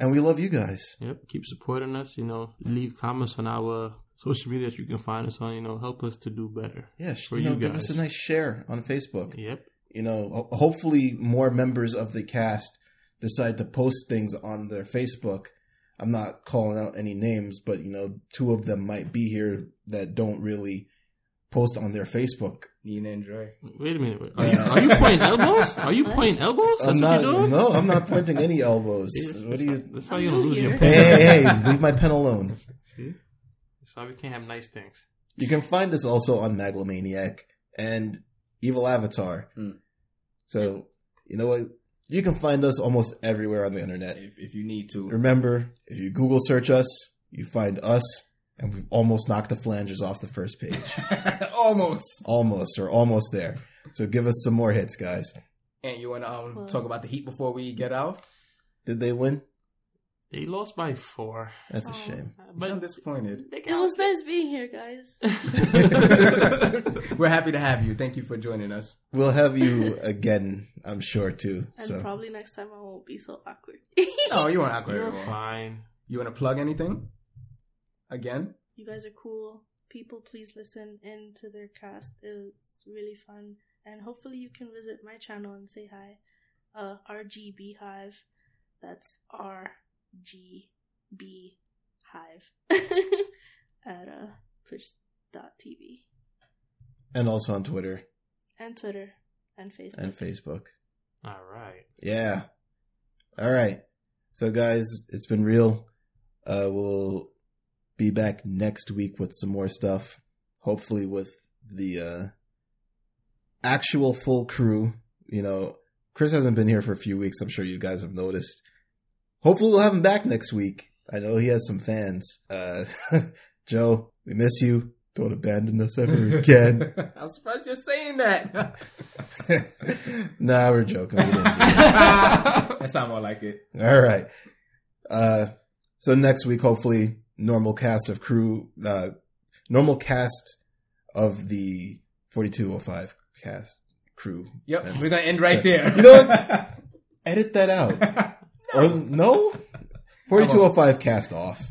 And we love you guys. Yep. Keep supporting us. You know, leave comments on our social media that you can find us on. You know, help us to do better. Yeah, For you know, you give us a nice share on Facebook. Yep. you know, hopefully more members of the cast decide to post things on their Facebook. I'm not calling out any names, but you know, two of them might be here that don't really post on their Facebook. Nina and Dre. Wait a minute. wait. Are you, are you pointing [LAUGHS] elbows? Are you pointing elbows? That's I'm what you're doing? No, I'm not pointing any elbows. [LAUGHS] See, What are you? That's how you're gonna new lose your pen. Hey, hey, hey! [LAUGHS] Leave my pen alone. See, that's why we can't have nice things. You can find us also on Megalomaniac and Evil Avatar. Hmm. So you know what? You can find us almost everywhere on the internet. If, if you need to. Remember, if you Google search us, you find us, and we've almost knocked the flanges off the first page. [LAUGHS] Almost. almost, or almost there. So give us some more hits, guys. And you want to um, talk about the Heat before we get out? Did they win? They lost by four. That's a Oh. shame. But I'm disappointed. It was nice being here, guys. [LAUGHS] [LAUGHS] We're happy to have you. Thank you for joining us. We'll have you again, I'm sure, too. And So probably next time I won't be so awkward. [LAUGHS] Oh, you weren't awkward You're fine. You want to plug anything? Again? you guys are cool. People, please listen in to their cast. It's really fun. And hopefully you can visit my channel and say hi. Uh, RGB Hive. That's RGB Hive. [LAUGHS] At uh, twitch.tv. and also on Twitter And Twitter. And Facebook. and Facebook. All right. Yeah. All right. So, guys, it's been real. Uh, we'll be back next week with some more stuff. Hopefully, with the uh, actual full crew. You know, Chris hasn't been here for a few weeks. I'm sure you guys have noticed. Hopefully, we'll have him back next week. I know he has some fans. Uh, [LAUGHS] Joe, we miss you. Don't abandon us ever again. [LAUGHS] [LAUGHS] I'm surprised you're saying that. nah, we're joking. We didn't do that. that sounds more like it. All right. Uh, so next week, hopefully, normal cast of crew, uh, normal cast of the 4205 cast crew. Yep, And we're gonna end right there. You know what? Edit that out. No? 4205 cast off.